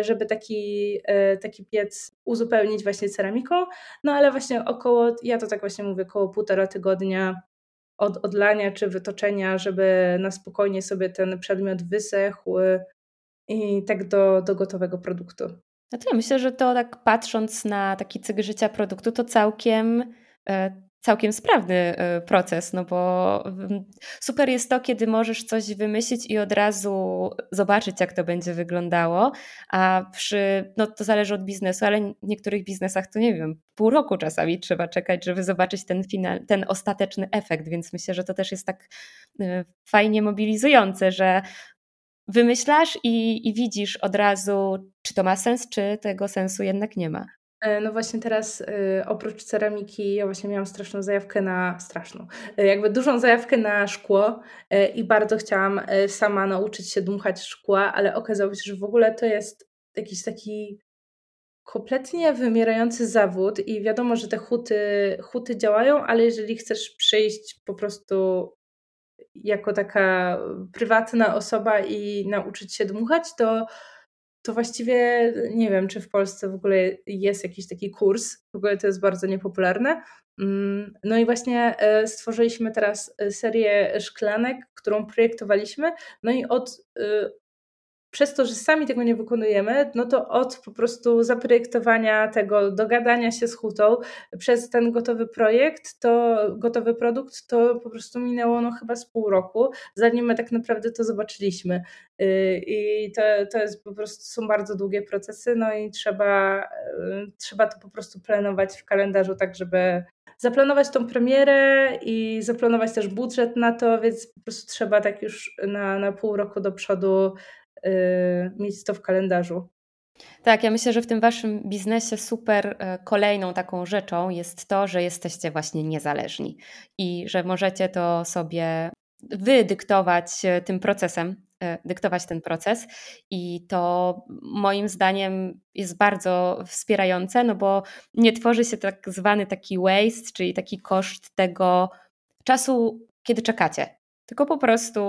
żeby taki, taki piec uzupełnić właśnie ceramiką, no ale właśnie około, ja to tak właśnie mówię, około półtora tygodnia od odlania czy wytoczenia, żeby na spokojnie sobie ten przedmiot wysechł i tak do, do gotowego produktu. No to ja myślę, że to tak patrząc na taki cykl życia produktu, to całkiem e, całkiem sprawny e, proces, no bo super jest to, kiedy możesz coś wymyślić i od razu zobaczyć, jak to będzie wyglądało, a przy, no to zależy od biznesu, ale w niektórych biznesach to nie wiem, pół roku czasami trzeba czekać, żeby zobaczyć ten final, ten ostateczny efekt, więc myślę, że to też jest tak e, fajnie mobilizujące, że wymyślasz i, i widzisz od razu, czy to ma sens, czy tego sensu jednak nie ma. E, no właśnie teraz y, oprócz ceramiki ja właśnie miałam straszną zajawkę na, straszną, y, jakby dużą zajawkę na szkło i bardzo chciałam sama nauczyć się dmuchać szkła, ale okazało się, że w ogóle to jest jakiś taki kompletnie wymierający zawód i wiadomo, że te huty, huty działają, ale jeżeli chcesz przyjść po prostu jako taka prywatna osoba i nauczyć się dmuchać, to to właściwie nie wiem, czy w Polsce w ogóle jest jakiś taki kurs. W ogóle to jest bardzo niepopularne. Mm, no i właśnie e, stworzyliśmy teraz e, serię szklanek, którą projektowaliśmy. No i od e, przez to, że sami tego nie wykonujemy, no to od po prostu zaprojektowania tego, dogadania się z hutą przez ten gotowy projekt, to gotowy produkt, to po prostu minęło no chyba z pół roku, zanim my tak naprawdę to zobaczyliśmy. Y, I to, to jest po prostu są bardzo długie procesy, no i trzeba, y, trzeba to po prostu planować w kalendarzu tak, żeby zaplanować tą premierę i zaplanować też budżet na to, więc po prostu trzeba tak już na, na pół roku do przodu mieć to w kalendarzu. Tak, ja myślę, że w tym waszym biznesie super e, kolejną taką rzeczą jest to, że jesteście właśnie niezależni i że możecie to sobie wydyktować e, tym procesem, E, dyktować ten proces i to moim zdaniem jest bardzo wspierające, no bo nie tworzy się tak zwany taki waste, czyli taki koszt tego czasu, kiedy czekacie. Tylko po prostu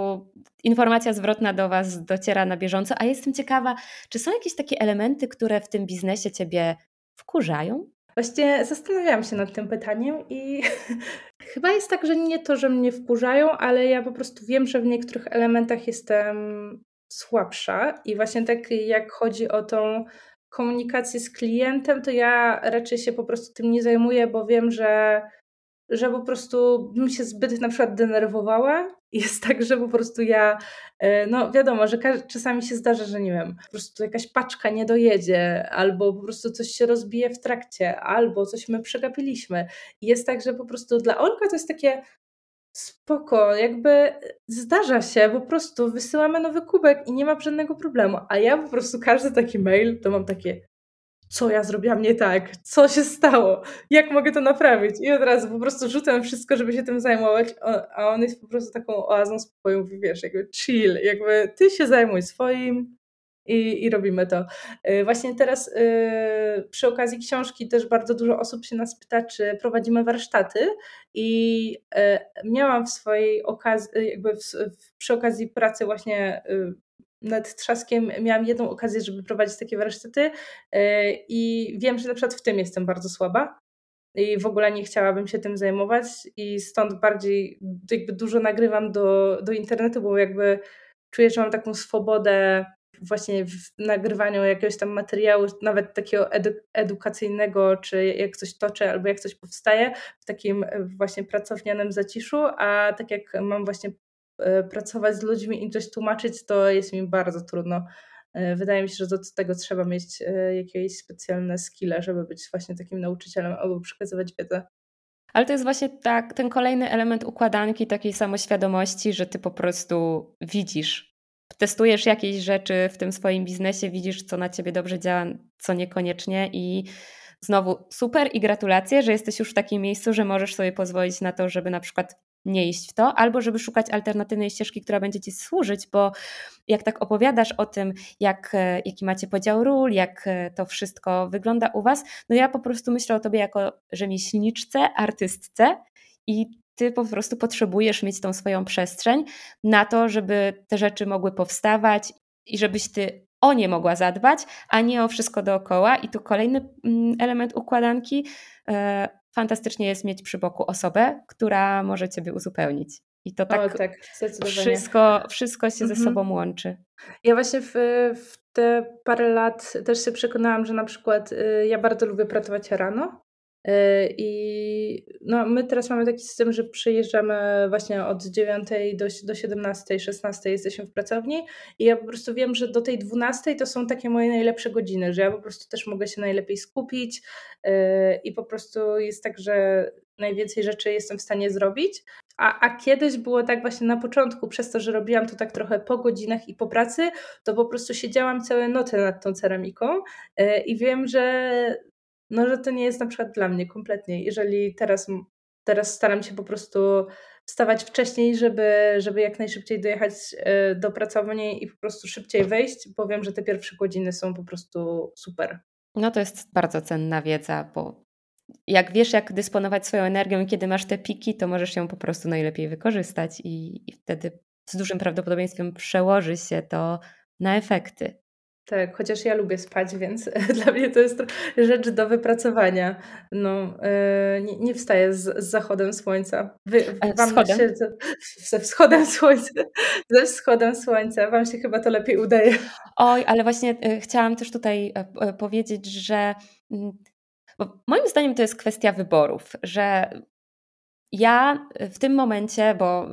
informacja zwrotna do Was dociera na bieżąco. A jestem ciekawa, czy są jakieś takie elementy, które w tym biznesie Ciebie wkurzają? Właśnie zastanawiałam się nad tym pytaniem i chyba jest tak, że nie to, że mnie wkurzają, ale ja po prostu wiem, że w niektórych elementach jestem słabsza i właśnie tak jak chodzi o tą komunikację z klientem, to ja raczej się po prostu tym nie zajmuję, bo wiem, że że po prostu bym się zbyt na przykład denerwowała. Jest tak, że po prostu ja, e, no wiadomo, że czasami się zdarza, że nie wiem, po prostu jakaś paczka nie dojedzie, albo po prostu coś się rozbije w trakcie, albo coś my przegapiliśmy. Jest tak, że po prostu dla Olka to jest takie spoko, jakby zdarza się, po prostu wysyłamy nowy kubek i nie ma żadnego problemu. A ja po prostu każdy taki mail to mam takie co ja zrobiłam nie tak, co się stało, jak mogę to naprawić. I od razu po prostu rzucam wszystko, żeby się tym zajmować, a on jest po prostu taką oazą spokoju, mówi, wiesz, jakby chill, jakby ty się zajmuj swoim i, i robimy to. Y, właśnie teraz yy, przy okazji książki też bardzo dużo osób się nas pyta, czy prowadzimy warsztaty i yy, miałam w swojej okazji, jakby w, w, przy okazji pracy właśnie nad trzaskiem miałam jedną okazję, żeby prowadzić takie warsztaty e, i wiem, że na przykład w tym jestem bardzo słaba i w ogóle nie chciałabym się tym zajmować i stąd bardziej jakby dużo nagrywam do, do internetu, bo jakby czuję, że mam taką swobodę właśnie w nagrywaniu jakiegoś tam materiału, nawet takiego edu edukacyjnego, czy jak coś toczę, albo jak coś powstaje, w takim właśnie pracownianym zaciszu, a tak jak mam właśnie E, pracować z ludźmi i coś tłumaczyć, to jest mi bardzo trudno. E, wydaje mi się, że do tego trzeba mieć e, jakieś specjalne skille, żeby być właśnie takim nauczycielem albo przekazywać wiedzę. Ale to jest właśnie tak, ten kolejny element układanki, takiej samoświadomości, że ty po prostu widzisz, testujesz jakieś rzeczy w tym swoim biznesie, widzisz, co na ciebie dobrze działa, co niekoniecznie i znowu super i gratulacje, że jesteś już w takim miejscu, że możesz sobie pozwolić na to, żeby na przykład nie iść w to, albo żeby szukać alternatywnej ścieżki, która będzie ci służyć, bo jak tak opowiadasz o tym, jak, e, jaki macie podział ról, jak e, to wszystko wygląda u was, no ja po prostu myślę o tobie jako rzemieślniczce, artystce i ty po prostu potrzebujesz mieć tą swoją przestrzeń na to, żeby te rzeczy mogły powstawać i żebyś ty o nie mogła zadbać, a nie o wszystko dookoła. I tu kolejny mm, element układanki. Fantastycznie jest mieć przy boku osobę, która może ciebie uzupełnić. I to tak, o, tak wszystko, wszystko się mhm. ze sobą łączy. Ja właśnie w, w te parę lat też się przekonałam, że na przykład y, ja bardzo lubię pracować rano. Y, I no, my teraz mamy taki system, że przyjeżdżamy właśnie od 9 do, do 17, 16 jesteśmy w pracowni i ja po prostu wiem, że do tej 12 to są takie moje najlepsze godziny, że ja po prostu też mogę się najlepiej skupić y, i po prostu jest tak, że najwięcej rzeczy jestem w stanie zrobić. A, a kiedyś było tak właśnie na początku, przez to, że robiłam to tak trochę po godzinach i po pracy, to po prostu siedziałam całe noce nad tą ceramiką y, i wiem, że no, że to nie jest na przykład dla mnie kompletnie. Jeżeli teraz, teraz staram się po prostu wstawać wcześniej, żeby, żeby jak najszybciej dojechać e, do pracowni i po prostu szybciej wejść, powiem, że te pierwsze godziny są po prostu super. No to jest bardzo cenna wiedza, bo jak wiesz, jak dysponować swoją energią i kiedy masz te piki, to możesz ją po prostu najlepiej wykorzystać i, i wtedy z dużym prawdopodobieństwem przełoży się to na efekty. Tak, chociaż ja lubię spać, więc dla mnie to jest rzecz do wypracowania. No, yy, nie, nie wstaję z, z zachodem słońca. Wy, E, wam wschodem? się ze, wschodem słońca, ze wschodem słońca. Wam się chyba to lepiej udaje. Oj, ale właśnie y, chciałam też tutaj powiedzieć, że mm, moim zdaniem to jest kwestia wyborów, że ja w tym momencie, bo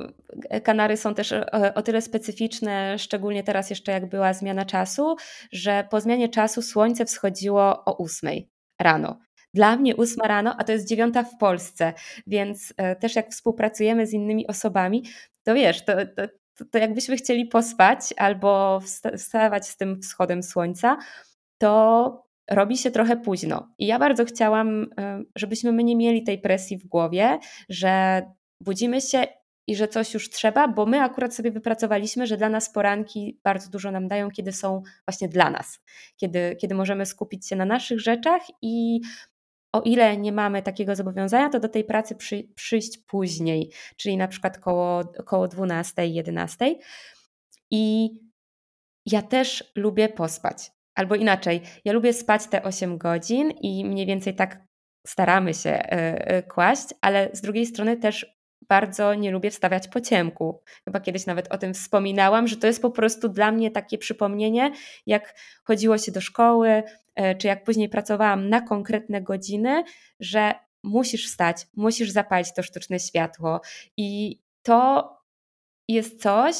Kanary są też e, o tyle specyficzne, szczególnie teraz jeszcze jak była zmiana czasu, że po zmianie czasu słońce wschodziło o ósmej rano. Dla mnie ósma rano, a to jest dziewiąta w Polsce, więc e, też jak współpracujemy z innymi osobami, to wiesz, to, to, to jakbyśmy chcieli pospać albo wstawać z tym wschodem słońca, to robi się trochę późno. I ja bardzo chciałam, żebyśmy my nie mieli tej presji w głowie, że budzimy się i że coś już trzeba, bo my akurat sobie wypracowaliśmy, że dla nas poranki bardzo dużo nam dają, kiedy są właśnie dla nas, kiedy, kiedy możemy skupić się na naszych rzeczach i o ile nie mamy takiego zobowiązania, to do tej pracy przy, przyjść później, czyli na przykład koło, koło 12, 11. I ja też lubię pospać. Albo inaczej, ja lubię spać te 8 godzin i mniej więcej tak staramy się e, e, kłaść, ale z drugiej strony też bardzo nie lubię wstawiać po ciemku. Chyba kiedyś nawet o tym wspominałam, że to jest po prostu dla mnie takie przypomnienie, jak chodziło się do szkoły, e, czy jak później pracowałam na konkretne godziny, że musisz wstać, musisz zapalić to sztuczne światło. I to jest coś,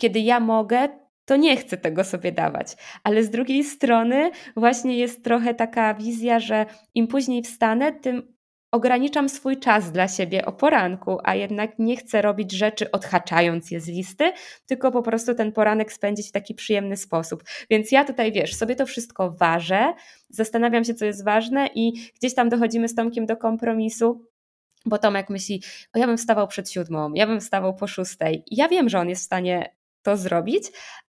kiedy ja mogę, to nie chcę tego sobie dawać. Ale z drugiej strony właśnie jest trochę taka wizja, że im później wstanę, tym ograniczam swój czas dla siebie o poranku, a jednak nie chcę robić rzeczy odhaczając je z listy, tylko po prostu ten poranek spędzić w taki przyjemny sposób. Więc ja tutaj, wiesz, sobie to wszystko ważę, zastanawiam się, co jest ważne i gdzieś tam dochodzimy z Tomkiem do kompromisu, bo Tomek myśli, o ja bym wstawał przed siódmą, ja bym wstawał po szóstej. Ja wiem, że on jest w stanie to zrobić,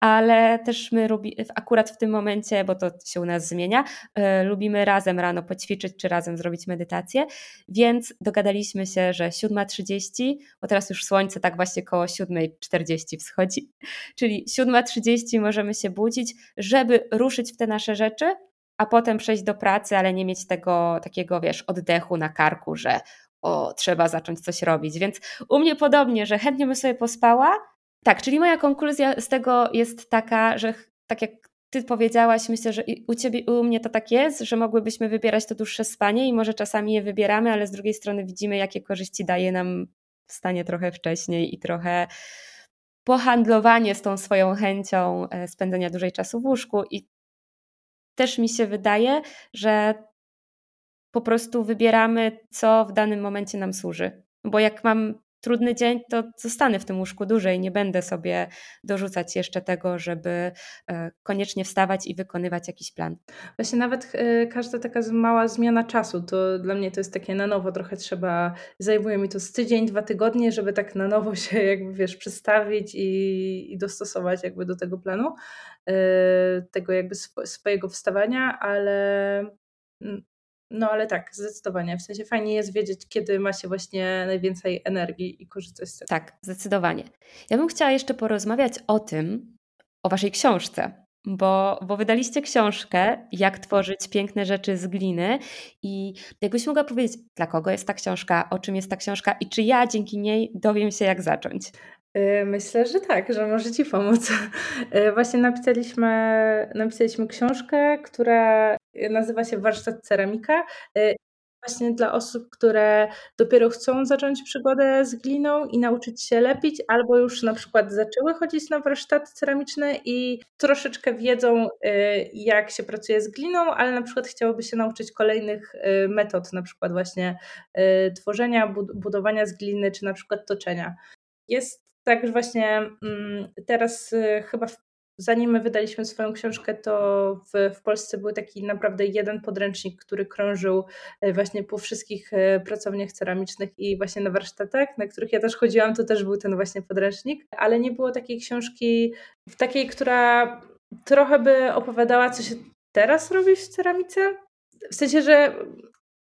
ale też my lubi, akurat w tym momencie, bo to się u nas zmienia, y, lubimy razem rano poćwiczyć czy razem zrobić medytację, więc dogadaliśmy się, że 7.30, bo teraz już słońce tak właśnie koło 7.40 wschodzi, czyli 7.30 możemy się budzić, żeby ruszyć w te nasze rzeczy, a potem przejść do pracy, ale nie mieć tego takiego, wiesz, oddechu na karku, że o, trzeba zacząć coś robić. Więc u mnie podobnie, że chętnie bym sobie pospała, tak, czyli moja konkluzja z tego jest taka, że tak jak ty powiedziałaś, myślę, że u ciebie, u mnie to tak jest, że mogłybyśmy wybierać to dłuższe spanie i może czasami je wybieramy, ale z drugiej strony widzimy, jakie korzyści daje nam wstanie trochę wcześniej i trochę pohandlowanie z tą swoją chęcią e, spędzenia dłużej czasu w łóżku i też mi się wydaje, że po prostu wybieramy, co w danym momencie nam służy. Bo jak mam trudny dzień, to zostanę w tym łóżku dłużej. Nie będę sobie dorzucać jeszcze tego, żeby e, koniecznie wstawać i wykonywać jakiś plan. Właśnie nawet e, każda taka mała zmiana czasu, to dla mnie to jest takie na nowo trochę trzeba, zajmuje mi to z tydzień, dwa tygodnie, żeby tak na nowo się jakby wiesz, przestawić i, i dostosować jakby do tego planu, e, tego jakby swojego wstawania, ale mm, no ale tak, zdecydowanie. W sensie fajnie jest wiedzieć, kiedy ma się właśnie najwięcej energii i korzystać z tego. Tak, zdecydowanie. Ja bym chciała jeszcze porozmawiać o tym, o waszej książce, bo, bo wydaliście książkę, jak tworzyć piękne rzeczy z gliny i jakbyś mogła powiedzieć, dla kogo jest ta książka, o czym jest ta książka i czy ja dzięki niej dowiem się, jak zacząć. Y, myślę, że tak, że może Ci pomóc. Y, właśnie napisaliśmy, napisaliśmy książkę, która nazywa się Warsztat Ceramika. Właśnie dla osób, które dopiero chcą zacząć przygodę z gliną i nauczyć się lepić, albo już na przykład zaczęły chodzić na warsztaty ceramiczne i troszeczkę wiedzą, jak się pracuje z gliną, ale na przykład chciałoby się nauczyć kolejnych metod, na przykład właśnie tworzenia, budowania z gliny, czy na przykład toczenia. Jest tak, właśnie mm, teraz y, chyba zanim my wydaliśmy swoją książkę, to w, w Polsce był taki naprawdę jeden podręcznik, który krążył y, właśnie po wszystkich y, pracowniach ceramicznych i właśnie na warsztatach, na których ja też chodziłam, to też był ten właśnie podręcznik, ale nie było takiej książki, w takiej, która trochę by opowiadała, co się teraz robi w ceramice. W sensie, że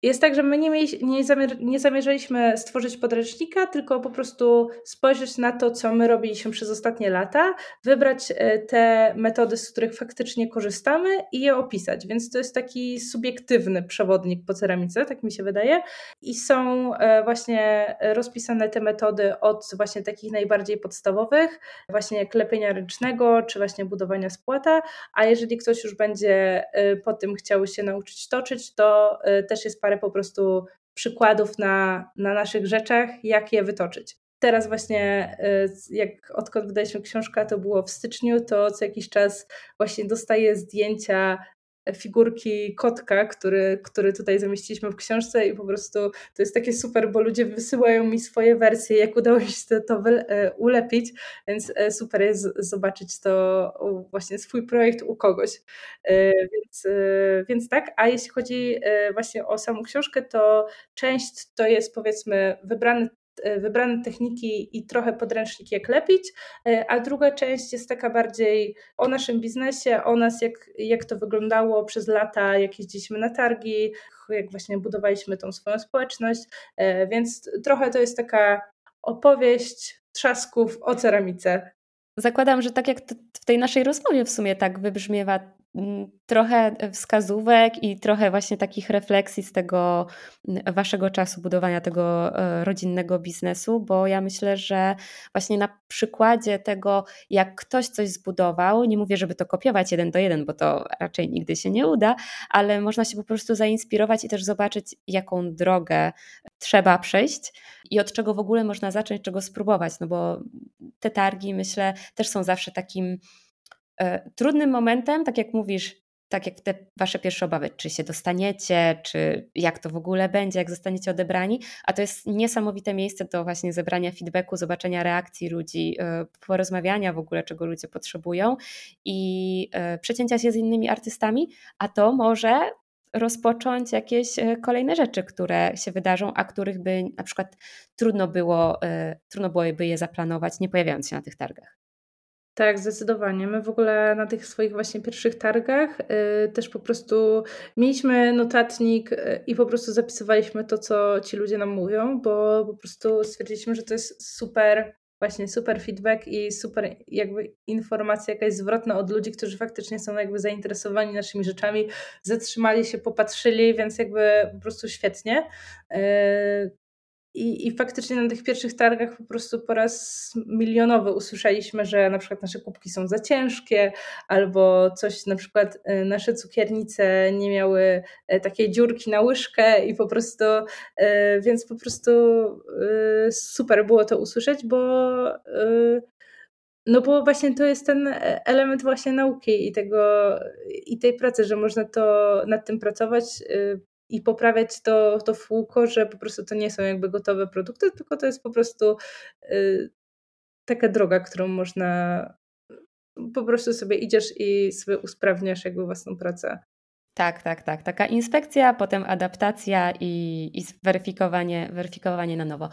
jest tak, że my nie, mieli, nie, zamier, nie zamierzaliśmy stworzyć podręcznika, tylko po prostu spojrzeć na to, co my robiliśmy przez ostatnie lata, wybrać e, te metody, z których faktycznie korzystamy i je opisać. Więc to jest taki subiektywny przewodnik po ceramice, tak mi się wydaje. I są e, właśnie rozpisane te metody od właśnie takich najbardziej podstawowych, właśnie klepienia ręcznego, czy właśnie budowania spłata, a jeżeli ktoś już będzie e, po tym chciał się nauczyć toczyć, to też jest parę po prostu przykładów na, na naszych rzeczach, jak je wytoczyć. Teraz właśnie, y, jak odkąd wydaliśmy książkę, to było w styczniu, to co jakiś czas właśnie dostaję zdjęcia figurki kotka, który, który tutaj zamieściliśmy w książce i po prostu to jest takie super, bo ludzie wysyłają mi swoje wersje, jak udało mi się to, e, ulepić, więc e, super jest zobaczyć to właśnie swój projekt u kogoś. E, więc, więc tak, a jeśli chodzi właśnie o samą książkę, to część to jest powiedzmy wybrany wybrane techniki i trochę podręcznik jak lepić, e, a druga część jest taka bardziej o naszym biznesie, o nas, jak, jak to wyglądało przez lata, jak jeździliśmy na targi, jak właśnie budowaliśmy tą swoją społeczność, e, więc trochę to jest taka opowieść trzasków o ceramice. Zakładam, że tak jak w tej naszej rozmowie w sumie tak wybrzmiewa trochę wskazówek i trochę właśnie takich refleksji z tego waszego czasu budowania tego e, rodzinnego biznesu, bo ja myślę, że właśnie na przykładzie tego, jak ktoś coś zbudował, nie mówię, żeby to kopiować jeden do jeden, bo to raczej nigdy się nie uda, ale można się po prostu zainspirować i też zobaczyć, jaką drogę trzeba przejść i od czego w ogóle można zacząć, czego spróbować, no bo te targi myślę też są zawsze takim E, trudnym momentem, tak jak mówisz, tak jak te wasze pierwsze obawy, czy się dostaniecie, czy jak to w ogóle będzie, jak zostaniecie odebrani, a to jest niesamowite miejsce do właśnie zebrania feedbacku, zobaczenia reakcji ludzi, e, porozmawiania w ogóle, czego ludzie potrzebują i e, przecięcia się z innymi artystami, a to może rozpocząć jakieś kolejne rzeczy, które się wydarzą, a których by na przykład trudno było, trudno byłoby je zaplanować, nie pojawiając się na tych targach. Tak, zdecydowanie. My w ogóle na tych swoich właśnie pierwszych targach y, też po prostu mieliśmy notatnik y, i po prostu zapisywaliśmy to, co ci ludzie nam mówią, bo po prostu stwierdziliśmy, że to jest super, właśnie super feedback i super jakby informacja jakaś zwrotna od ludzi, którzy faktycznie są jakby zainteresowani naszymi rzeczami, zatrzymali się, popatrzyli, więc jakby po prostu świetnie. Y, i, I faktycznie na tych pierwszych targach po prostu po raz milionowy usłyszeliśmy, że na przykład nasze kubki są za ciężkie, albo coś, na przykład e, nasze cukiernice nie miały e, takiej dziurki na łyżkę i po prostu, e, więc po prostu super było to usłyszeć, bo no bo właśnie to jest ten element właśnie nauki i tego i tej pracy, że można to nad tym pracować i poprawiać to, to w że po prostu to nie są jakby gotowe produkty, tylko to jest po prostu y, taka droga, którą można po prostu sobie idziesz i sobie usprawniasz jakby własną pracę. Tak, tak, tak. Taka inspekcja, potem adaptacja i, i weryfikowanie, weryfikowanie na nowo.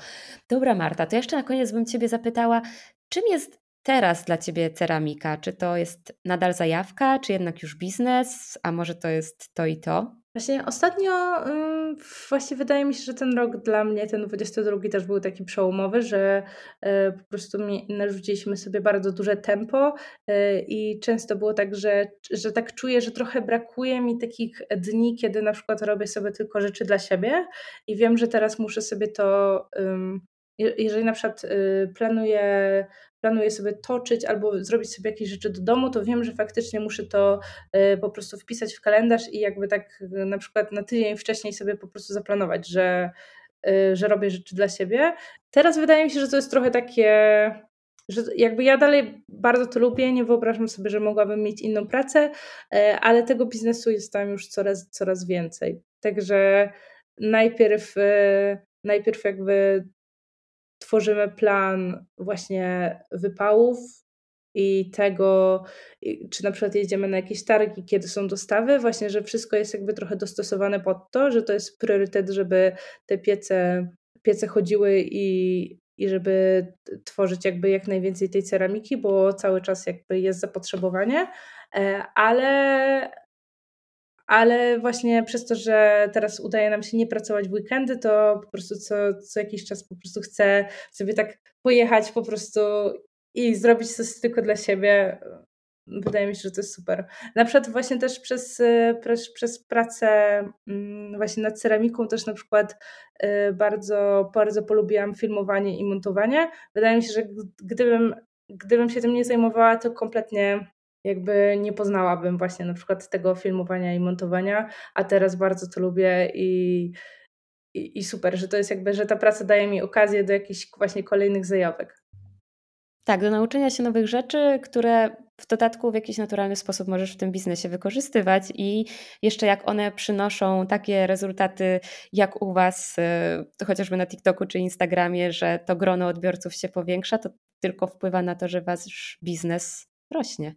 Dobra, Marta, to jeszcze na koniec bym Ciebie zapytała, czym jest teraz dla Ciebie ceramika? Czy to jest nadal zajawka, czy jednak już biznes, a może to jest to i to? Właśnie ostatnio właśnie wydaje mi się, że ten rok dla mnie, ten 22 też był taki przełomowy, że e, po prostu narzuciliśmy sobie bardzo duże tempo e, i często było tak, że, że tak czuję, że trochę brakuje mi takich dni, kiedy na przykład robię sobie tylko rzeczy dla siebie i wiem, że teraz muszę sobie to jeżeli na przykład y, planuję planuję sobie toczyć albo zrobić sobie jakieś rzeczy do domu, to wiem, że faktycznie muszę to y, po prostu wpisać w kalendarz i jakby tak y, na przykład na tydzień wcześniej sobie po prostu zaplanować, że, że robię rzeczy dla siebie. Teraz wydaje mi się, że to jest trochę takie, że jakby ja dalej bardzo to lubię, nie wyobrażam sobie, że mogłabym mieć inną pracę, ale tego biznesu jest tam już coraz, coraz więcej. Także najpierw, najpierw jakby tworzymy plan właśnie wypałów i tego, czy na przykład jedziemy na jakieś targi, kiedy są dostawy, właśnie, że wszystko jest jakby trochę dostosowane pod to, że to jest priorytet, żeby te piece, piece chodziły i, i żeby tworzyć jakby jak najwięcej tej ceramiki, bo cały czas jakby jest zapotrzebowanie, e, ale ale właśnie przez to, że teraz udaje nam się nie pracować w weekendy, to po prostu co, co jakiś czas po prostu chcę sobie tak pojechać po prostu i zrobić coś tylko dla siebie. Wydaje mi się, że to jest super. Na przykład właśnie też przez, przez, przez pracę mm, właśnie nad ceramiką też na przykład y, bardzo, bardzo polubiłam filmowanie i montowanie. Wydaje mi się, że gdybym, gdybym się tym nie zajmowała, to kompletnie jakby nie poznałabym właśnie na przykład tego filmowania i montowania, a teraz bardzo to lubię i, i, i super, że to jest jakby, że ta praca daje mi okazję do jakichś właśnie kolejnych zajawek. Tak, do nauczenia się nowych rzeczy, które w dodatku w jakiś naturalny sposób możesz w tym biznesie wykorzystywać i jeszcze jak one przynoszą takie rezultaty jak u Was, to y, chociażby na TikToku czy Instagramie, że to grono odbiorców się powiększa, to tylko wpływa na to, że Wasz biznes rośnie.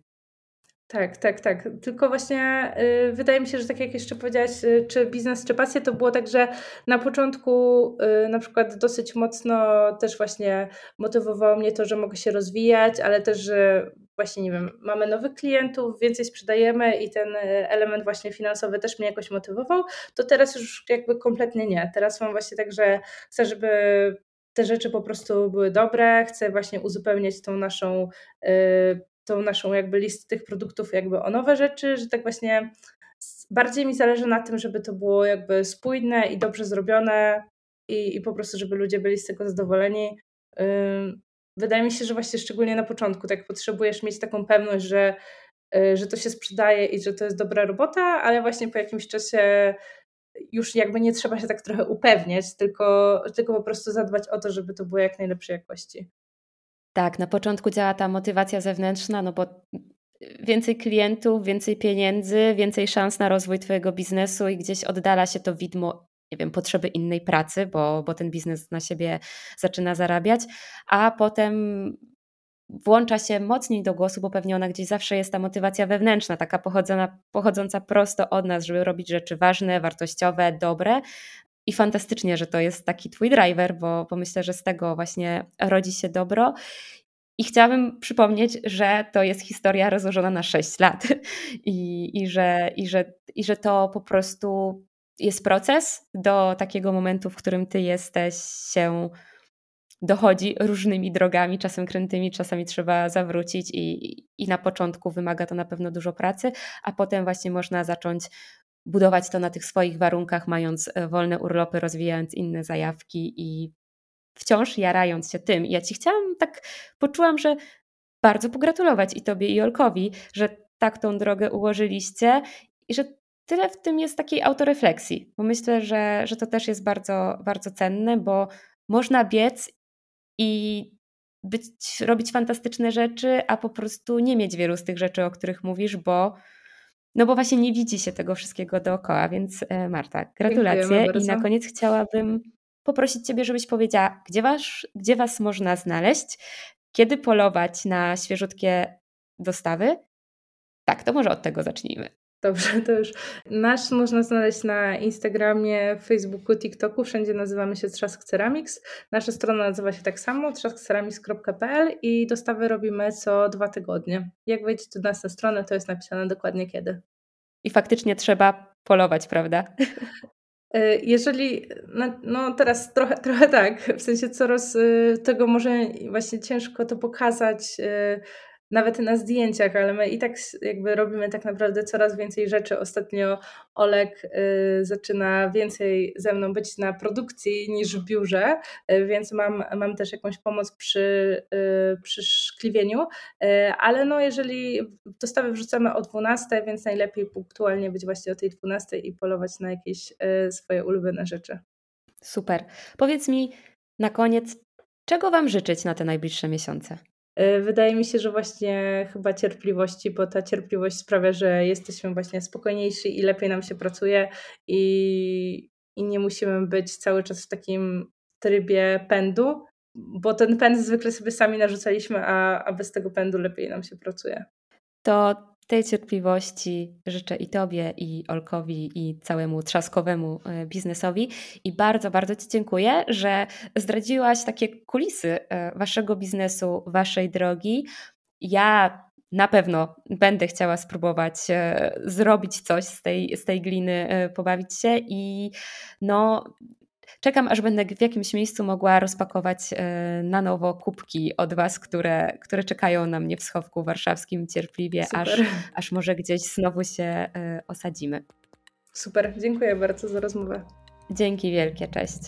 Tak, tak, tak. Tylko właśnie y, wydaje mi się, że tak jak jeszcze powiedziałaś, y, czy biznes, czy pasja, to było tak, że na początku y, na przykład dosyć mocno też właśnie motywowało mnie to, że mogę się rozwijać, ale też, że właśnie nie wiem, mamy nowych klientów, więcej sprzedajemy i ten y, element właśnie finansowy też mnie jakoś motywował, to teraz już jakby kompletnie nie. Teraz mam właśnie tak, że chcę, żeby te rzeczy po prostu były dobre, chcę właśnie uzupełniać tą naszą y, tą naszą jakby listę tych produktów jakby o nowe rzeczy, że tak właśnie bardziej mi zależy na tym, żeby to było jakby spójne i dobrze zrobione i, i po prostu, żeby ludzie byli z tego zadowoleni. Wydaje mi się, że właśnie szczególnie na początku tak potrzebujesz mieć taką pewność, że, y, że to się sprzedaje i że to jest dobra robota, ale właśnie po jakimś czasie już jakby nie trzeba się tak trochę upewniać, tylko, tylko po prostu zadbać o to, żeby to było jak najlepszej jakości. Tak, na początku działa ta motywacja zewnętrzna, no bo więcej klientów, więcej pieniędzy, więcej szans na rozwój Twojego biznesu i gdzieś oddala się to widmo, nie wiem, potrzeby innej pracy, bo, bo ten biznes na siebie zaczyna zarabiać, a potem włącza się mocniej do głosu, bo pewnie ona gdzieś zawsze jest ta motywacja wewnętrzna, taka pochodzona, pochodząca prosto od nas, żeby robić rzeczy ważne, wartościowe, dobre, i fantastycznie, że to jest taki twój driver, bo, bo myślę, że z tego właśnie rodzi się dobro. I chciałabym przypomnieć, że to jest historia rozłożona na 6 lat i, i, że, i, że, i że to po prostu jest proces do takiego momentu, w którym ty jesteś się dochodzi różnymi drogami, czasem krętymi, czasami trzeba zawrócić i, i na początku wymaga to na pewno dużo pracy, a potem właśnie można zacząć budować to na tych swoich warunkach, mając e, wolne urlopy, rozwijając inne zajawki i wciąż jarając się tym. I ja Ci chciałam tak, poczułam, że bardzo pogratulować i Tobie i Olkowi, że tak tą drogę ułożyliście i że tyle w tym jest takiej autorefleksji, bo myślę, że, że to też jest bardzo, bardzo cenne, bo można biec i być, robić fantastyczne rzeczy, a po prostu nie mieć wielu z tych rzeczy, o których mówisz, bo no bo właśnie nie widzi się tego wszystkiego dookoła, więc e, Marta, gratulacje. I na koniec chciałabym poprosić Ciebie, żebyś powiedziała, gdzie was, gdzie was można znaleźć, kiedy polować na świeżutkie dostawy. Tak, to może od tego zacznijmy. Dobrze, to już. Nasz można znaleźć na Instagramie, Facebooku, TikToku. Wszędzie nazywamy się Trzask Ceramics. Nasza strona nazywa się tak samo, trzaskceramics.pl i dostawy robimy co dwa tygodnie. Jak wejdziecie do nas na stronę, to jest napisane dokładnie kiedy. I faktycznie trzeba polować, prawda? E, jeżeli, no, no teraz trochę, trochę tak, w sensie coraz e, tego może właśnie ciężko to pokazać e, nawet na zdjęciach, ale my i tak jakby robimy tak naprawdę coraz więcej rzeczy. Ostatnio Olek y, zaczyna więcej ze mną być na produkcji niż w biurze, y, więc mam, mam też jakąś pomoc przy, y, przy szkliwieniu, y, ale no jeżeli dostawy wrzucamy o 12, więc najlepiej punktualnie być właśnie o tej 12 i polować na jakieś y, swoje ulubione rzeczy. Super. Powiedz mi na koniec, czego Wam życzyć na te najbliższe miesiące? Y, wydaje mi się, że właśnie chyba cierpliwości, bo ta cierpliwość sprawia, że jesteśmy właśnie spokojniejsi i lepiej nam się pracuje i, i nie musimy być cały czas w takim trybie pędu, bo ten pęd zwykle sobie sami narzucaliśmy, a, a bez tego pędu lepiej nam się pracuje. To tej cierpliwości życzę i Tobie, i Olkowi, i całemu trzaskowemu e, biznesowi. I bardzo, bardzo Ci dziękuję, że zdradziłaś takie kulisy e, Waszego biznesu, Waszej drogi. Ja na pewno będę chciała spróbować e, zrobić coś z tej, z tej gliny, pobawić się i no czekam, aż będę w jakimś miejscu mogła rozpakować e, na nowo kubki od Was, które, które czekają na mnie w schowku warszawskim cierpliwie, aż, aż może gdzieś znowu się osadzimy. Super, dziękuję bardzo za rozmowę. Dzięki wielkie, cześć.